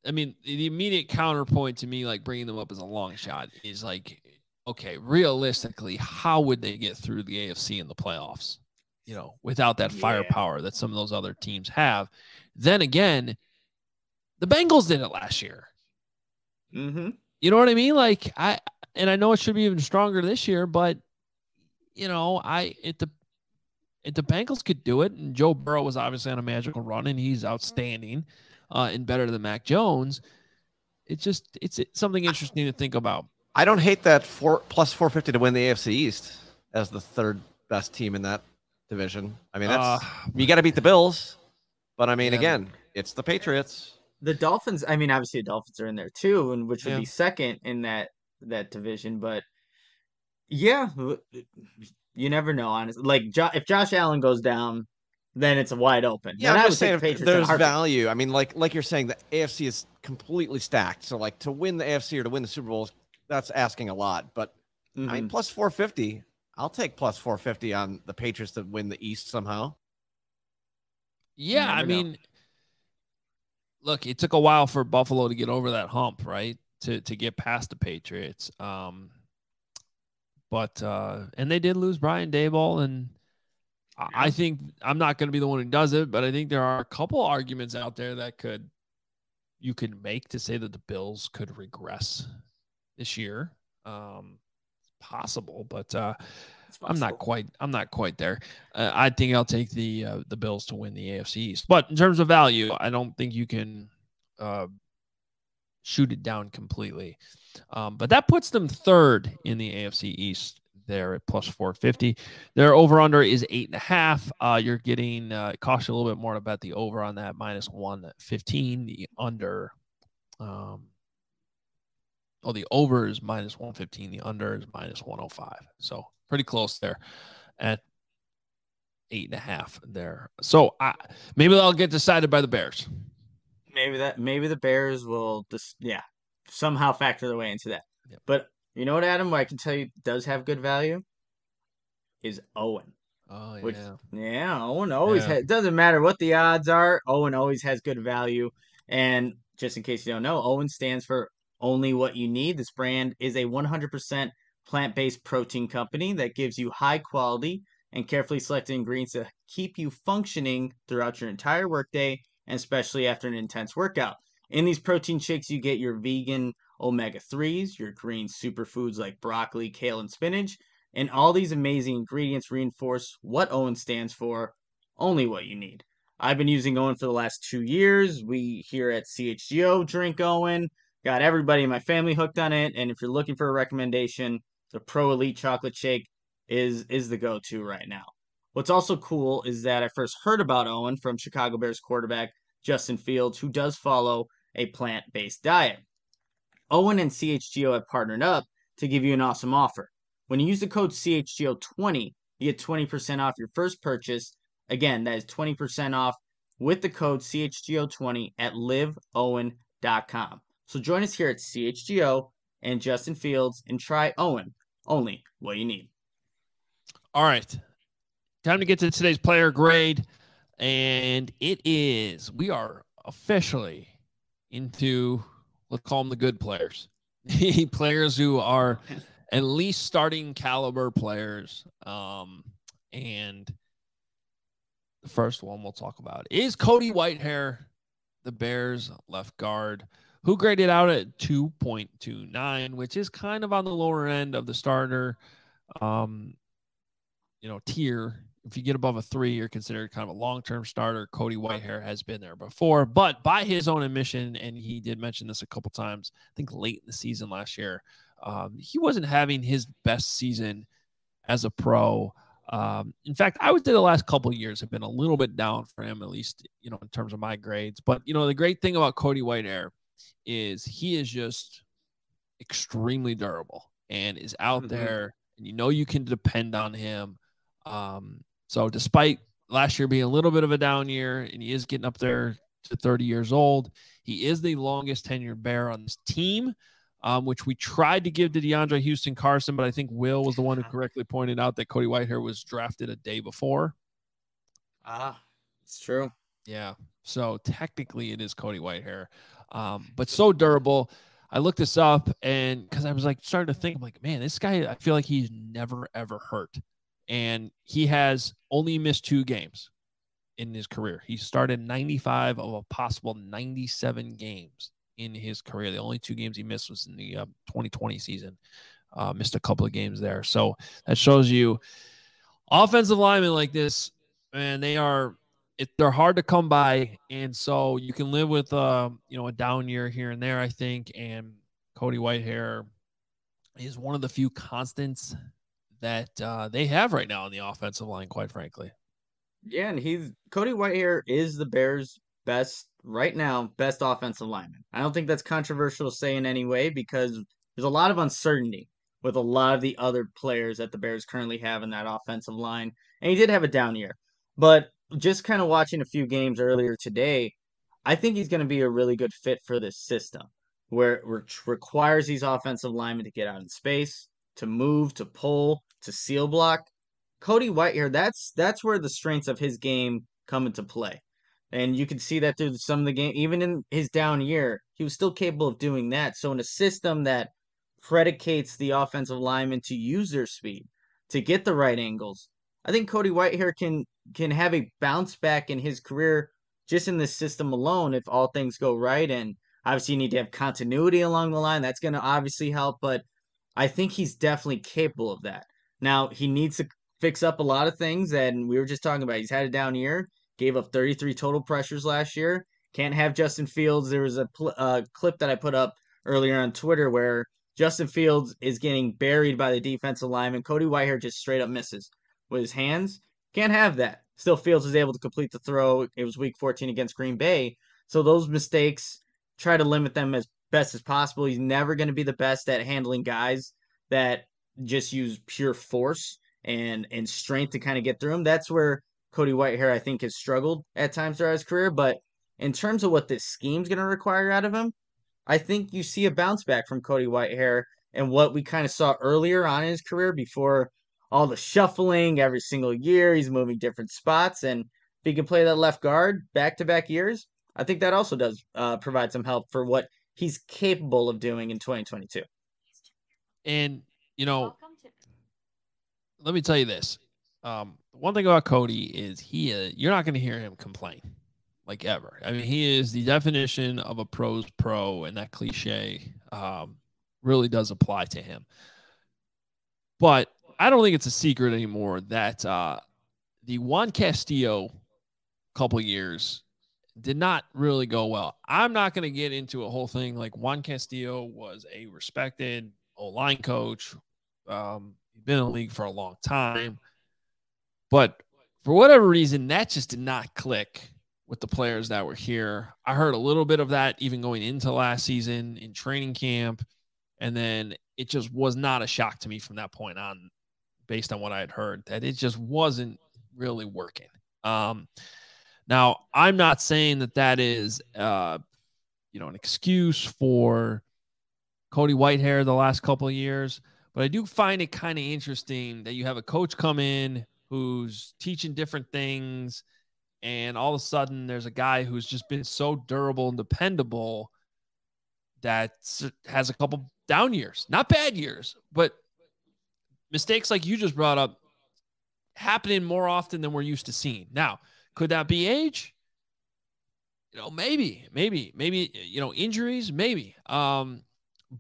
I mean, the immediate counterpoint to me, like bringing them up as a long shot, is like, okay, realistically, how would they get through the AFC in the playoffs? You know, without that Yeah. firepower that some of those other teams have. Then again, the Bengals did it last year. Mm-hmm. You know what I mean? Like I and I know it should be even stronger this year, but you know, I it the if the Bengals could do it, and Joe Burrow was obviously on a magical run, and he's outstanding uh, and better than Mac Jones. It's just it's, it's something interesting to think about. I don't hate that four plus 450 to win the AFC East as the third best team in that division. I mean, that's Uh, you got to beat the Bills, but I mean, Yeah. again, it's the Patriots. The Dolphins. I mean, obviously the Dolphins are in there too, and which would Yeah. be second in that that division. But yeah, you never know. Honestly, like jo- if Josh Allen goes down, then it's wide open. Yeah, And I'm I just would saying take the a there's value. I mean, like like you're saying, the AFC is completely stacked. So like to win the AFC or to win the Super Bowl, that's asking a lot. But I mean, Mhm. plus 450, I'll take plus 450 on the Patriots to win the East somehow. yeah, I never know. mean, look, it took a while for Buffalo to get over that hump, right? To to get past the Patriots. Um, but uh, and they did lose Brian Daboll, and I, I think I'm not going to be the one who does it, but I think there are a couple arguments out there that could you could make to say that the Bills could regress this year. Um, it's possible, but uh, It's I'm not quite. I'm not quite there. Uh, I think I'll take the uh, the Bills to win the AFC East. But in terms of value, I don't think you can uh, shoot it down completely. Um, but that puts them third in the AFC East. There at plus 450. Their over under is eight and a half. Uh, you're getting uh, it costs you a little bit more to bet the over on that minus 115. The under, um, oh, the over is minus 115. The under is minus 105. So pretty close there at eight and a half there. So I, maybe that'll get decided by the Bears. Maybe that maybe the Bears will just yeah somehow factor their way into that. Yep. But you know what, Adam? What I can tell you does have good value is OWYN. Oh Which yeah. yeah, OWYN always Yeah. has. Doesn't matter what the odds are. OWYN always has good value. And just in case you don't know, OWYN stands for only what you need. This brand is a 100% plant-based protein company that gives you high quality and carefully selected ingredients to keep you functioning throughout your entire workday and especially after an intense workout. In these protein shakes, you get your vegan omega 3s, your green superfoods like broccoli, kale, and spinach, and all these amazing ingredients reinforce what OWYN stands for only what you need. I've been using OWYN for the last two years. We here at CHGO drink OWYN, got everybody in my family hooked on it. And if you're looking for a recommendation, the Pro Elite Chocolate Shake is is the go-to right now. What's also cool is that I first heard about OWYN from Chicago Bears quarterback Justin Fields, who does follow a plant-based diet. OWYN and CHGO have partnered up to give you an awesome offer. When you use the code CHGO20, you get 20% off your first purchase. Again, that is 20% off with the code CHGO20 at liveowyn.com. So join us here at CHGO and Justin Fields and try OWYN, only what you need. All right. Time to get to today's player grade. And it is, we are officially into, let's call them the good players. players who are at least starting caliber players. Um, and the first one we'll talk about is Cody Whitehair, the Bears left guard, who graded out at 2.29, which is kind of on the lower end of the starter. Um, you know, tier. If you get above a three, you're considered kind of a long term starter. Cody Whitehair has been there before, but by his own admission, and he did mention this a couple times, I think late in the season last year, um, he wasn't having his best season as a pro. Um, in fact, I would say the last couple of years have been a little bit down for him, at least you know in terms of my grades. But you know the great thing about Cody Whitehair is he is just extremely durable and is out mm-hmm. there, and you know you can depend on him. Um, so despite last year being a little bit of a down year, and he is getting up there to 30 years old, he is the longest tenured bear on this team um, which we tried to give to DeAndre Houston Carson, but I think Will was the one who correctly pointed out that Cody Whitehair was drafted a day before. Ah, it's true. Yeah. So technically it is Cody Whitehair, um, but so durable. I looked this up and because I was like starting to think, I'm like, man, this guy, I feel like he's never ever hurt. And he has only missed two games in his career. He started 95 of a possible 97 games in his career. The only two games he missed was in the uh, 2020 season. Uh, missed a couple of games there. So that shows you offensive linemen like this, and they are it, they're hard to come by, and so you can live with uh, you know a down year here and there. I think, and Cody Whitehair is one of the few constants that uh, they have right now on the offensive line. Quite frankly, yeah, and he's Cody Whitehair is the Bears' best right now, best offensive lineman. I don't think that's controversial to say in any way because there's a lot of uncertainty with a lot of the other players that the Bears currently have in that offensive line. And he did have a down year. But just kind of watching a few games earlier today, I think he's going to be a really good fit for this system where it requires these offensive linemen to get out in space, to move, to pull, to seal block. Cody Whitehair, that's that's where the strengths of his game come into play. And you can see that through some of the game, even in his down year, he was still capable of doing that. So in a system that predicates the offensive lineman to use their speed, to get the right angles, I think Cody Whitehair can can have a bounce back in his career just in this system alone if all things go right. And obviously you need to have continuity along the line. That's going to obviously help, but I think he's definitely capable of that. Now he needs to fix up a lot of things, and we were just talking about he's had a down year gave up 33 total pressures last year. Can't have Justin Fields. There was a pl- uh, clip that I put up earlier on Twitter where Justin Fields is getting buried by the defensive lineman. Cody Whitehair just straight up misses with his hands. Can't have that. Still, Fields was able to complete the throw. It was week 14 against Green Bay. So those mistakes, try to limit them as best as possible. He's never going to be the best at handling guys that just use pure force and and strength to kind of get through him. That's where Cody Whitehair, I think, has struggled at times throughout his career. But in terms of what this scheme's going to require out of him, I think you see a bounce back from Cody Whitehair and what we kind of saw earlier on in his career before all the shuffling every single year. He's moving different spots. And if he can play that left guard back to back years, I think that also does uh, provide some help for what he's capable of doing in 2022. And, you know, let me tell you this um, one thing about Cody is he uh, you're not going to hear him complain like ever. I mean, he is the definition of a pros pro, and that cliche um, really does apply to him. But I don't think it's a secret anymore that uh, the Juan Castillo couple years did not really go well. I'm not going to get into a whole thing like Juan Castillo was a respected O line coach. Um, he's been in the league for a long time. But for whatever reason, that just did not click with the players that were here. I heard a little bit of that even going into last season in training camp. And then it just was not a shock to me from that point on, based on what I had heard, that it just wasn't really working. Um, now, I'm not saying that that is, uh, you know, an excuse for Cody Whitehair the last couple of years, but I do find it kind of interesting that you have a coach come in who's teaching different things and all of a sudden there's a guy who's just been so durable and dependable that has a couple down years not bad years but mistakes like you just brought up happening more often than we're used to seeing. Now could that be age? You know maybe maybe maybe you know injuries maybe. Um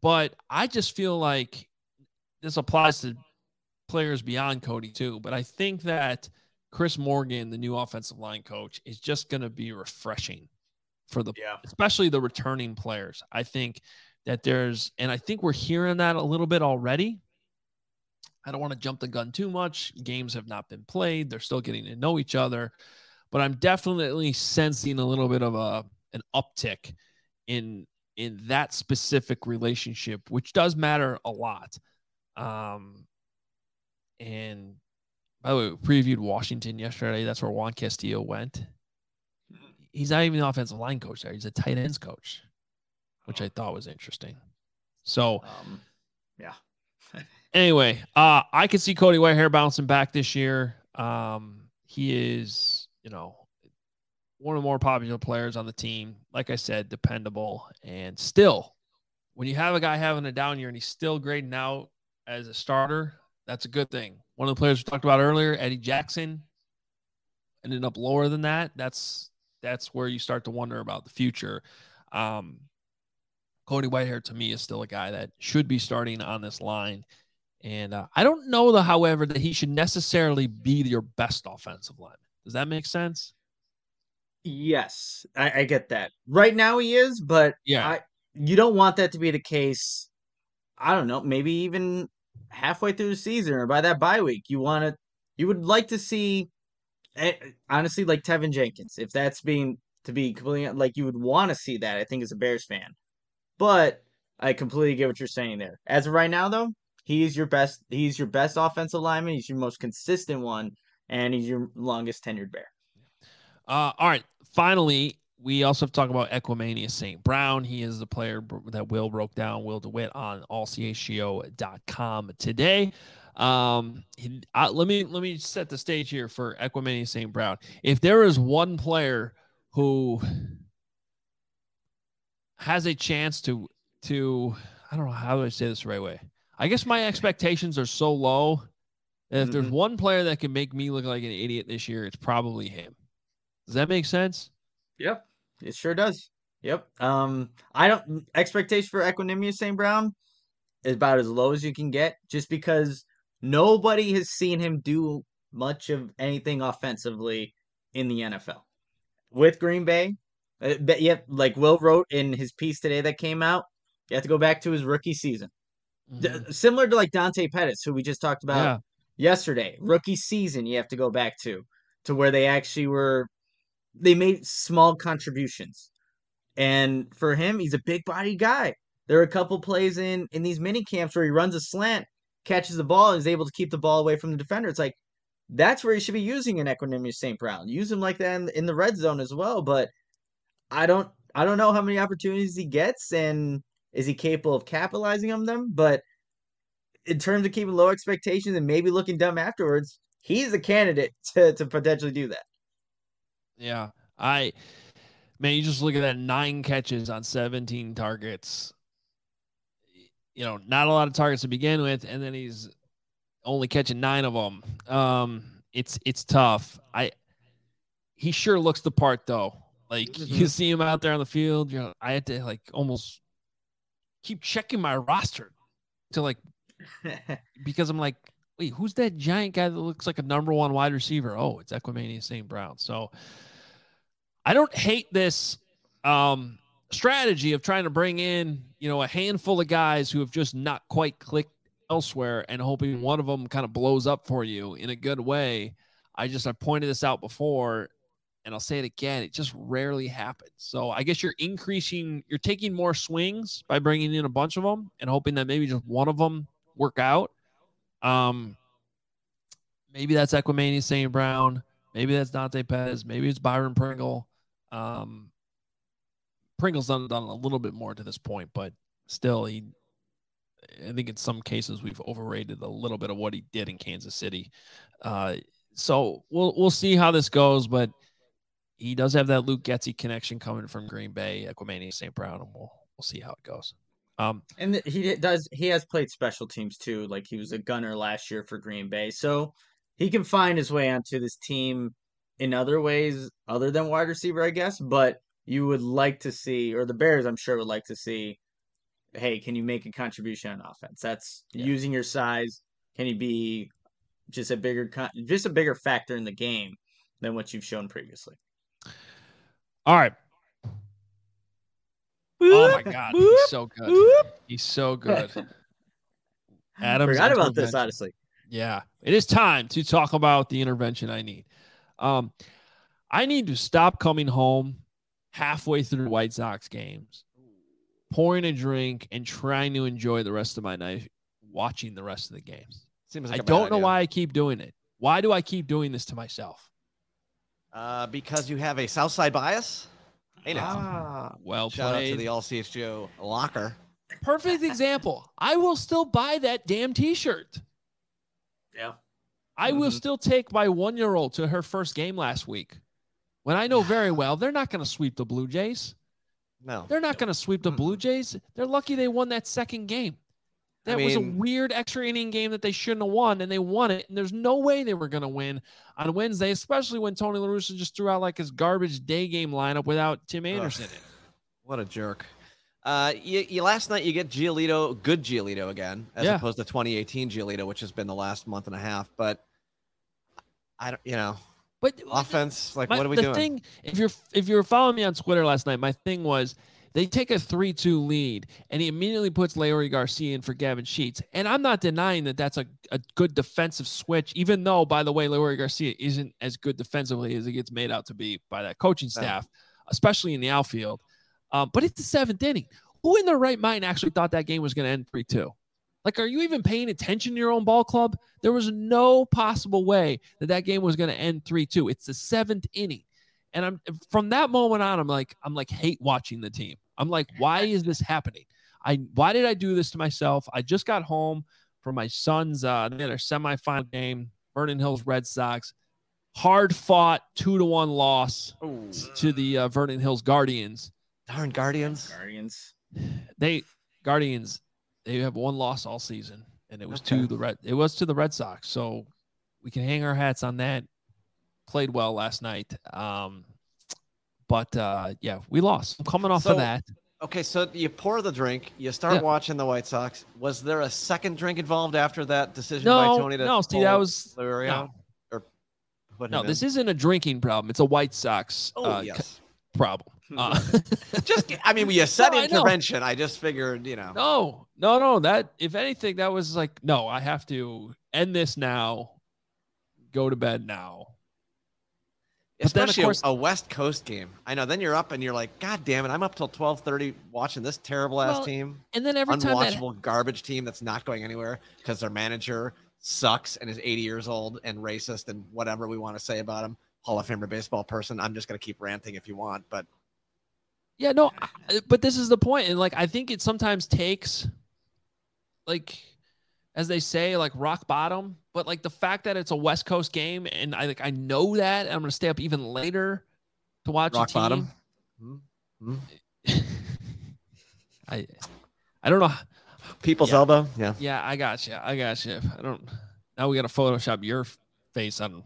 but i just feel like this applies to players beyond Cody too, but I think that Chris Morgan, the new offensive line coach, is just going to be refreshing for the yeah. especially the returning players. I think that there's and I think we're hearing that a little bit already I don't want to jump the gun too much. Games have not been played. They're still getting to know each other. But I'm definitely sensing a little bit of a an uptick in in that specific relationship, which does matter a lot. Um and by the way, we previewed Washington yesterday. That's where Juan Castillo went. He's not even the offensive line coach there. He's a tight ends coach, which I thought was interesting. So, Um, yeah. anyway, uh, I can see Cody Whitehair bouncing back this year. Um, he is, you know, one of the more popular players on the team. Like I said, dependable and still, when you have a guy having a down year and he's still grading out as a starter, that's a good thing. One of the players we talked about earlier, Eddie Jackson, ended up lower than that. That's that's where you start to wonder about the future. Um, Cody Whitehair to me is still a guy that should be starting on this line. And uh, I don't know, though, however, that he should necessarily be your best offensive lineman. Does that make sense? Yes, I, I get that. Right now he is, but Yeah. I, you don't want that to be the case. I don't know, maybe even halfway through the season or by that bye week. You want to, you would like to see, eh, honestly, like Teven Jenkins. If that's being to be completely like you would want to see that. I think as a Bears fan, but I completely get what you're saying there. As of right now, though, he's your best. He's your best offensive lineman. He's your most consistent one, and he's your longest tenured Bear. Uh, all right. Finally, we also have to talk about Equanimeous St. Brown. He is the player that Will broke down, Will DeWitt, on allchgo.com today. Um, he, let me let me set the stage here for Equanimeous St. Brown. If there is one player who has a chance to to I don't know how do I say this the right way. I guess my expectations are so low that if there's Mhm. one player that can make me look like an idiot this year, it's probably him. Does that make sense? Yep, it sure does. Yep. Um, I don't expectation for Equanimeous St. Brown is about as low as you can get, just because nobody has seen him do much of anything offensively in the NFL. With Green Bay, uh, but yet, like Will wrote in his piece today that came out, you have to go back to his rookie season, D- Mhm. similar to like Dante Pettis, who we just talked about Yeah. yesterday. Rookie season, you have to go back to to where they actually were. They made small contributions, and for him, he's a big body guy. There are a couple plays in in these mini camps where he runs a slant, catches the ball, and is able to keep the ball away from the defender. It's like that's where you should be using an Equanimeous St. Brown. Use him like that in, in the red zone as well. But I don't I don't know how many opportunities he gets and is he capable of capitalizing on them. But in terms of keeping low expectations and maybe looking dumb afterwards, he's a candidate to, to potentially do that. Yeah. I man, you just look at that nine catches on 17 targets. You know, not a lot of targets to begin with, and then he's only catching nine of them. Um, it's it's tough. I he sure looks the part though. Like you Mhm. see him out there on the field, you know, I had to like almost keep checking my roster to like because I'm like, wait, who's that giant guy that looks like a number one wide receiver? Oh, it's Equanimeous St. Brown. So I don't hate this um, strategy of trying to bring in, you know, a handful of guys who have just not quite clicked elsewhere and hoping one of them kind of blows up for you in a good way. I just I pointed this out before and I'll say it again, it just rarely happens. So I guess you're increasing, you're taking more swings by bringing in a bunch of them and hoping that maybe just one of them work out. Um, maybe that's Equanimeous St. Brown. Maybe that's Dante Pettis. Maybe it's Byron Pringle. Um, Pringle's done, done a little bit more to this point, but still, he. I think in some cases we've overrated a little bit of what he did in Kansas City. Uh, so we'll we'll see how this goes, but he does have that Luke Getsy connection coming from Green Bay, Equanimeous St. Brown, and we'll we'll see how it goes. Um, And he does. He has played special teams too. Like he was a gunner last year for Green Bay, so he can find his way onto this team in other ways other than wide receiver, I guess. But you would like to see, or the Bears, I'm sure, would like to see. Hey, can you make a contribution on offense? That's Yeah. using your size. Can you be just a bigger, con- just a bigger factor in the game than what you've shown previously? all right. Oh my God, he's so good. He's so good. Adam Forgot about this, honestly. Yeah, it is time to talk about the intervention I need. Um, I need to stop coming home halfway through White Sox games, pouring a drink, and trying to enjoy the rest of my night watching the rest of the games. Seems I like a don't know idea. why I keep doing it. Why do I keep doing this to myself? Uh, because you have a South Side bias. Hey now. Ah, Well Shout out to the All CHGO locker. Perfect example. I will still buy that damn T-shirt. yeah. I will Mhm. still take my one-year-old to her first game last week, when I know very well they're not going to sweep the Blue Jays. No. They're not going to sweep the Blue Jays. They're lucky they won that second game. That was a weird extra inning game that they shouldn't have won, and they won it. And there's no way they were going to win on Wednesday, especially when Tony La Russa just threw out like his garbage day game lineup without Tim Anderson in it. What a jerk. Uh, you, you last night you get Giolito, good Giolito again, as Yeah. opposed to 2018 Giolito, which has been the last month and a half. But I don't, you know, But offense. Like, My- what are we the doing? thing, if you're if you're following me on Twitter last night, my thing was they take a three-two lead, and he immediately puts Leury Garcia in for Gavin Sheets. And I'm not denying that that's a, a good defensive switch, even though, by the way, Leury Garcia isn't as good defensively as he gets made out to be by that coaching staff, especially in the outfield. Um, but it's the seventh inning. Who in their right mind actually thought that game was going to end three-two? Like, are you even paying attention to your own ball club? There was no possible way that that game was going to end 3-2. It's the seventh inning. And I'm from that moment on, I'm like, I'm like hate watching the team. I'm like, why is this happening? I why did I do this to myself? I just got home from my son's uh they had their semifinal game, Vernon Hills Red Sox. Hard fought two to one loss Ooh, to the uh, Vernon Hills Guardians. darn Guardians. Guardians. They Guardians, they have one loss all season, and it was Okay. to the red. It was to the Red Sox, so we can hang our hats on that. Played well last night, um, but uh, yeah, we lost. I'm coming off So- of that. Okay, so you pour the drink, you start Yeah. watching the White Sox. Was there a second drink involved after that decision No, by Tony to no, Steve, that was no. Or put no. This in? isn't a drinking problem. It's a White Sox Oh uh, yes. problem. Uh, just I mean, you said No, I intervention. I just figured, you know. no, no, no. That if anything, that was like no. I have to end this now. Go to bed now. But then, of Especially course- a, West Coast game. I know. Then you're up and you're like, God damn it! I'm up till 12:30 watching this terrible ass Well, team, And then every time that unwatchable garbage team that's not going anywhere because their manager sucks and is 80 years old and racist and whatever we want to say about him. Hall of Famer baseball person. I'm just gonna keep ranting if you want, but Yeah, no, I- but this is the point, and like I think it sometimes takes, like, as they say, like rock bottom. But like the fact that it's a West Coast game, and I like I know that, and I'm gonna stay up even later to watch rock a team. bottom. Hmm? I, I don't know. People's Yeah. elbow. Yeah. Yeah, I got you. I got you. I don't. Now we got to Photoshop your face on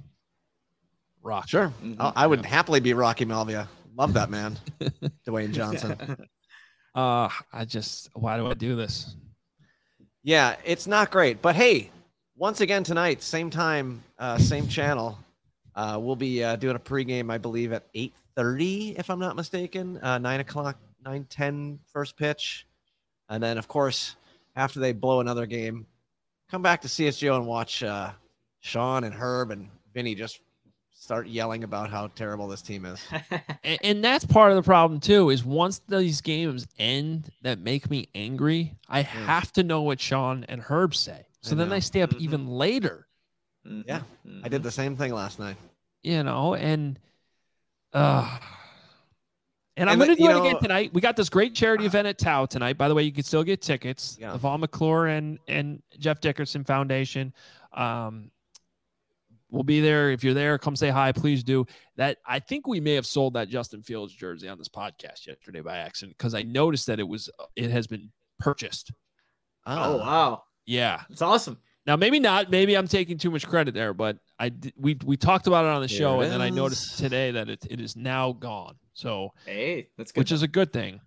rock. Sure. Mhm. I I would happily be Rocky Maivia. Love that man, Dwayne Johnson. Uh, I just why do I do this? Yeah, it's not great. But hey, once again tonight, same time, uh, same channel. Uh, we'll be uh, doing a pregame, I believe, at 8.30, if I'm not mistaken. Uh, 9 o'clock, 9, 10 first pitch. And then, of course, after they blow another game, come back to CHGO and watch uh, Sean and Herb and Vinny just start yelling about how terrible this team is. and, and that's part of the problem too is once these games end that make me angry i have to know what sean and herb say so I then know. i stay up Mhm. even later Yeah, I did the same thing last night. you know and uh and I'm going to do you it again tonight. We got this great charity event at Tao tonight. By the way, you can still get tickets. Yeah. The Vaughn McClure and and Jeff Dickerson Foundation. Um, we'll be there. If you're there, come say hi. Please do. That I think we may have sold that Justin Fields jersey on this podcast yesterday by accident because I noticed that it was uh, it has been purchased. oh uh, wow, Yeah. it's awesome. Now maybe not. Maybe I'm taking too much credit there, but I we we talked about it on the There show, and then I noticed today that it, it is now gone. So Hey, that's good. which is a good thing.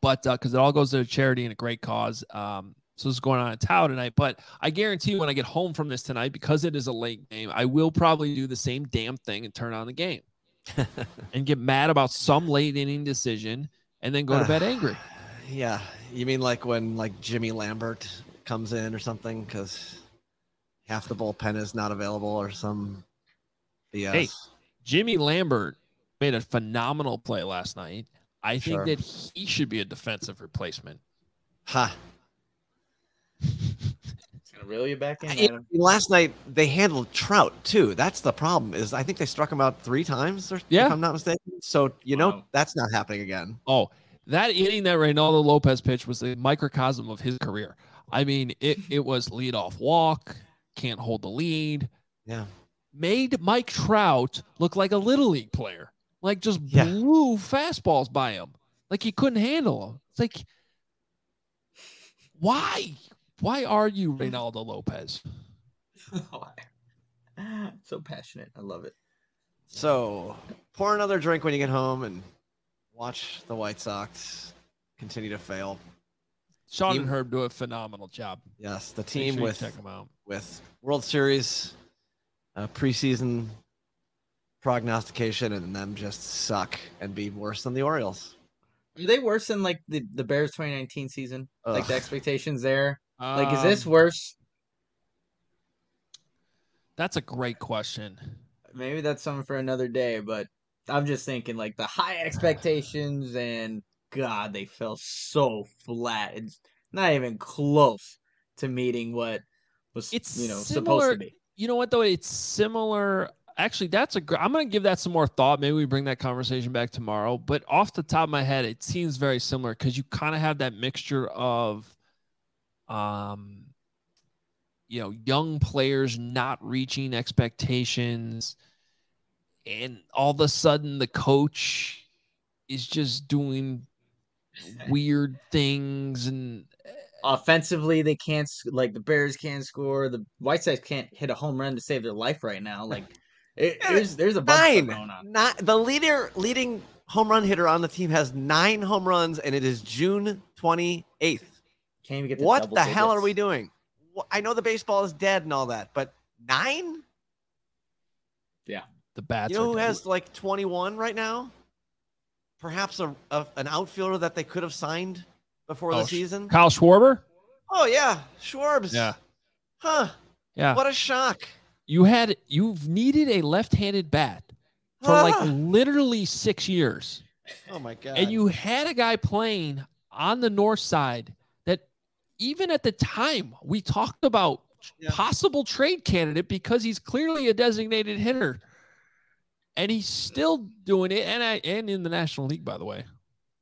But uh, because it all goes to charity and a great cause. Um, so is going on in Tao tonight. But I guarantee when I get home from this tonight, because it is a late game, I will probably do the same damn thing and turn on the game and get mad about some late inning decision and then go to bed angry. Yeah, you mean like when like Jimmy Lambert comes in or something? Because half the bullpen is not available or some BS. Hey. Jimmy Lambert made a phenomenal play last night. I think Sure. that he should be a defensive replacement. Ha. It's gonna reel you back in. I- Adam. last night they handled Trout too. That's the problem. Is I think they struck him out three times, or Yeah. if I'm not mistaken. So you know Wow. that's not happening again. Oh, that inning that Reynaldo Lopez pitched was the microcosm of his career. I mean, it it was leadoff walk, can't hold the lead, Yeah. made Mike Trout look like a little league player, like just Yeah. blew fastballs by him, like he couldn't handle them. It's like, why, why are you Reynaldo Lopez? so passionate. I love it. So pour another drink when you get home and watch the White Sox continue to fail. Sean Team- and Herb do a phenomenal job. Yes, the team sure with check them out. with World Series uh, preseason prognostication and them just suck and be worse than the Orioles. Are they worse than like the, the Bears 2019 season? Like the expectations there? Like, is this Um, worse? That's a great question. Maybe that's something for another day, but I'm just thinking like the high expectations and God, they fell so flat. It's not even close to meeting what was It's you know similar- supposed to be. You know what though? It's similar. Actually, that's a. gr- I'm gonna give that some more thought. Maybe we bring that conversation back tomorrow. But off the top of my head, it seems very similar because you kind of have that mixture of, um, you know, young players not reaching expectations, and all of a sudden the coach is just doing weird things and Offensively, they can't like the Bears can't score. The White Sox can't hit a home run to save their life right now. Like it, there's there's a bunch Nine. going on. Not the leader leading home run hitter on the team has nine home runs and it is June 28th. Can't even get to What double the hell are we doing? I know the baseball is dead and all that, but nine? Yeah. the bats. You know who has like 21 right now? Perhaps a, a an outfielder that they could have signed before Oh, the season. Kyle Schwarber? Oh yeah, Schwarbs. Yeah. Huh. Yeah. What a shock. You had you've needed a left-handed bat for like Ah. literally six years, Oh my god. and you had a guy playing on the north side that even at the time we talked about Yeah. possible trade candidate because he's clearly a designated hitter, and he's still doing it, and I and in the National League, by the way,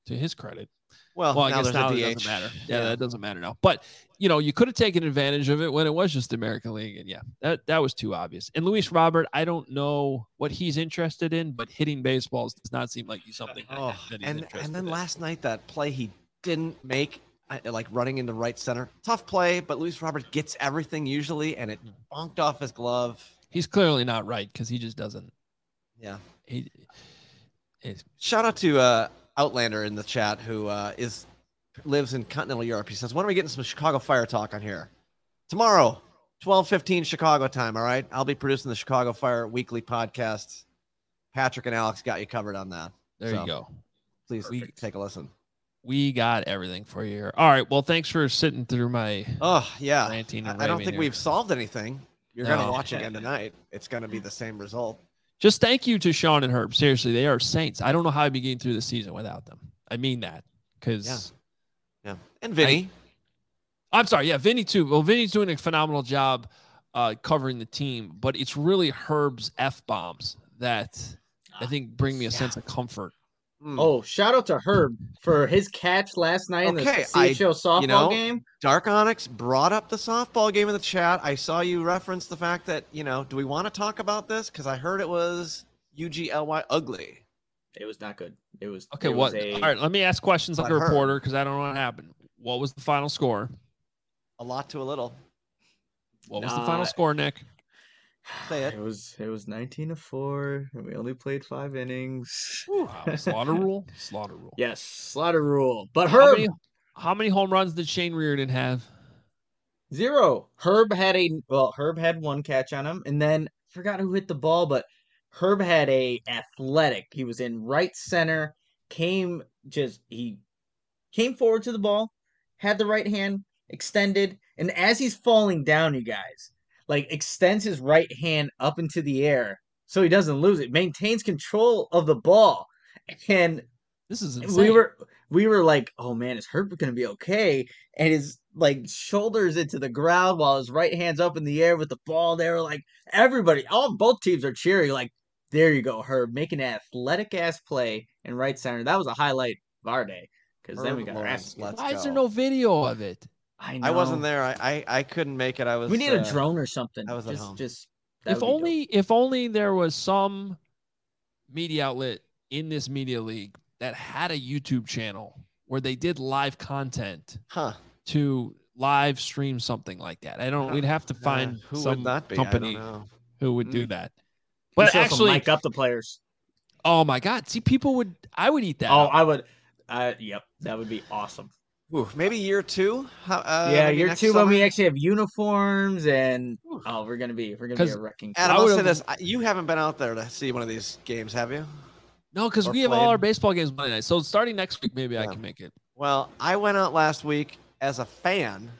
to his credit. well, Well, I now guess now it doesn't matter. Yeah, that doesn't matter now. But you know, you could have taken advantage of it when it was just the American League, and yeah, that that was too obvious. And Luis Robert, I don't know what he's interested in, but hitting baseballs does not seem like he's something Oh, that he's and and then in. last night that play he didn't make, like running into right center, tough play. But Luis Robert gets everything usually, and it bonked off his glove. he's clearly not right because he just doesn't. Yeah. He, it's- Shout out to uh, Outlander in the chat who uh, is lives in continental Europe. He says, "When are we getting some Chicago Fire talk on here? Tomorrow, twelve fifteen Chicago time. All right, I'll be producing the Chicago Fire weekly podcast. Patrick and Alex got you covered on that. there So, you go. Please Perfect. take a listen. We got everything for you. here. All right. Well, thanks for sitting through my. Oh yeah, I, I don't think here. we've solved anything. You're No. gonna watch again tonight. It's gonna be the same result. Just thank you to Sean and Herb. Seriously, they are saints. I don't know how I'd be getting through the season without them. I mean that because. Yeah. Yeah, and Vinny. I'm sorry. Yeah, Vinny too. Well, Vinny's doing a phenomenal job uh, covering the team, but it's really Herb's f bombs that I think bring me a Yeah. sense of comfort. Hmm. Oh, shout out to Herb for his catch last night in the Okay, I- CHGO softball know, game. Dark Onyx brought up the softball game in the chat. I saw you reference the fact that, you know, do we want to talk about this? Because I heard it was UGLY ugly. It was not good. It was Okay, it what? was a- All right, let me ask questions like a reporter because I don't know what happened. What was the final score? A lot to a little. What was the final score, Nick? Say it. It was it was nineteen to four, and we only played five innings. Wow, slaughter rule. Slaughter rule. Yes, slaughter rule. But How Herb many, how many home runs did Shane Reardon have? zero. Herb had a well, Herb had one catch on him, and then forgot who hit the ball, but Herb had a athletic. He was in right center, came just he came forward to the ball, had the right hand extended, and as he's falling down, you guys, like extends his right hand up into the air so he doesn't lose it, maintains control of the ball, and This is insane. we were we were like, oh man, is Herbert gonna be okay? And his like shoulders into the ground while his right hand's up in the air with the ball. They were like everybody, all both teams are cheering. Like, there you go, Herb, making an athletic ass play in right center. That was a highlight of our day because then we got our Lawrence, ass. kicked. let's Why is there no video of it? I know. I wasn't there. I, I I couldn't make it. I was. We need a uh, drone or something. I was at home. just If would be dope. only if only there was some media outlet in this media league that had a YouTube channel where they did live content Huh? to live stream something like that. I don't. We'd have to find who some would that be? company I don't know. who would do Mm. that. You But should actually, mic up the players. oh my god! See, people would. I would eat that. Oh, up. I would. Uh, yep, that would be awesome. Ooh, maybe year two. Uh, yeah, year next two when we actually have uniforms and Oof. oh, we're gonna be we're gonna be a wrecking. And I I'll say would've- this: you haven't been out there to see one of these games, have you? no, because or we have all our baseball games Monday night. So starting next week, maybe I can make it. Well, I went out last week as a fan,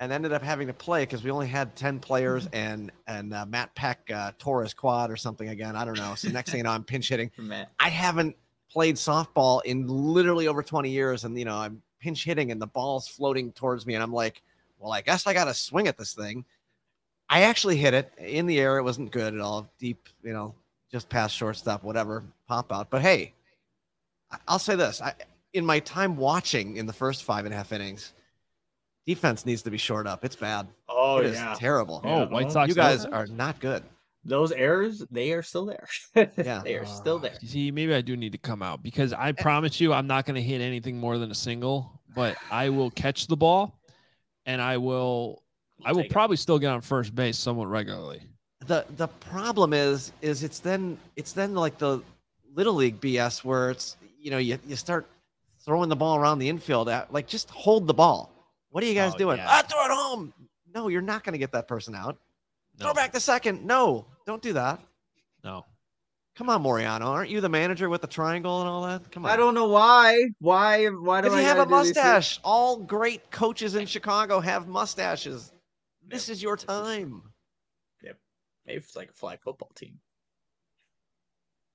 and ended up having to play because we only had ten players, and and uh, Matt Peck uh, tore his quad or something again. I don't know. So next thing you know, I'm pinch hitting. Matt. I haven't played softball in literally over 20 years, and you know I'm pinch hitting, and the ball's floating towards me, and I'm like, well, I guess I got to swing at this thing. I actually hit it in the air. It wasn't good at all, deep, you know, just past shortstop, whatever, pop out. But hey, I- I'll say this: I, in my time watching in the first five and a half innings, defense needs to be short up. It's bad. Oh It is yeah, terrible. Oh, Yeah, White well, Sox. you guys are not good. Those errors they are still there. Yeah. they are still there. See, maybe I do need to come out because I promise you, I'm not going to hit anything more than a single, but I will catch the ball, and I will. I will Take it. probably still get on first base somewhat regularly. the the problem is is it's then it's then like the little league BS where it's you know you, you start throwing the ball around the infield at like just hold the ball. What are you guys Oh, doing? yeah. Ah, throw it home. No, you're not going to get that person out. Throw back the second. No, don't do that. No. Come on, Moreano. Aren't you the manager with the triangle and all that? Come on. I don't know why. Why? Why do Because I you have a gotta do these things? mustache. All great coaches in Chicago have mustaches. This is your time. Yep. Maybe it's like a flag football team.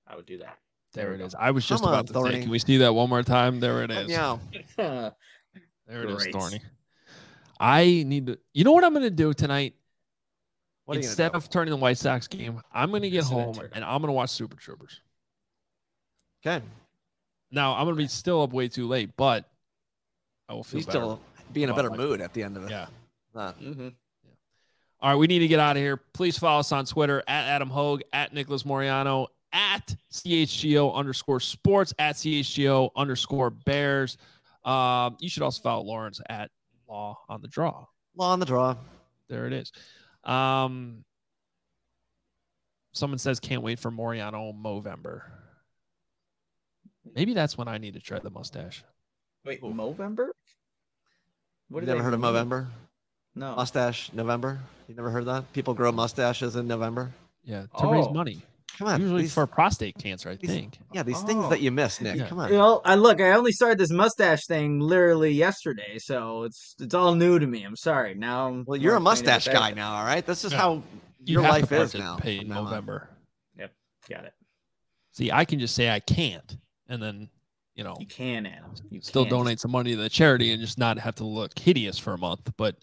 I would do that. There it is. I was just Come on, about to say, Thorny. can we see that one more time? There it is. Yeah. There it is, Great. Thorny. I need to. You know what I'm going to do tonight? What are you gonna Instead of turning the White Sox game, I'm going to get home and I'm going to watch Super Troopers. Okay. Now I'm going to be still up way too late, but I will feel You better. still be in a better life. mood at the end of it. Yeah. Uh, Mm-hmm. All right, we need to get out of here. Please follow us on Twitter at Adam Hoge, at Nicholas Moreano, at CHGO underscore sports, at CHGO underscore bears. Um, you should also follow Lawrence at Law on the Draw. law on the draw. There it is. Um, someone says can't wait for Moreano Movember. Maybe that's when I need to try the mustache. Wait, Movember? What you do never they heard of mean? November? No. Mustache November? You never heard that? People grow mustaches in November. Yeah, to raise Oh. money. Come on. Usually these- for prostate cancer, I these- think. yeah, these things Oh. that you miss, Nick. Yeah. Come on. You know, I look. I only started this mustache thing literally yesterday, so it's it's all new to me. I'm sorry. Now, I'm well, you're a mustache guy now, all right? This is Yeah. how You your life is now. participate from in now on. November. Yep. Got it. See, I can just say I can't, and then you know, You can, Adam. You still can. donate some money to the charity and just not have to look hideous for a month. But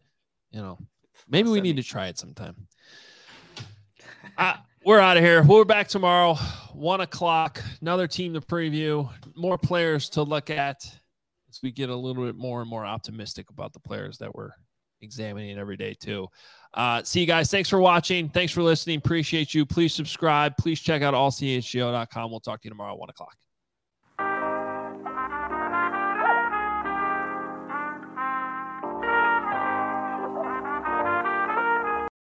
you know, maybe we need me- to try it sometime. uh, we're out of here. We're back tomorrow, one o'clock. Another team to preview, more players to look at as we get a little bit more and more optimistic about the players that we're examining every day too. Uh, see you guys. Thanks for watching. Thanks for listening. Appreciate you. Please subscribe. Please check out allchgo.com. We'll talk to you tomorrow, one o'clock.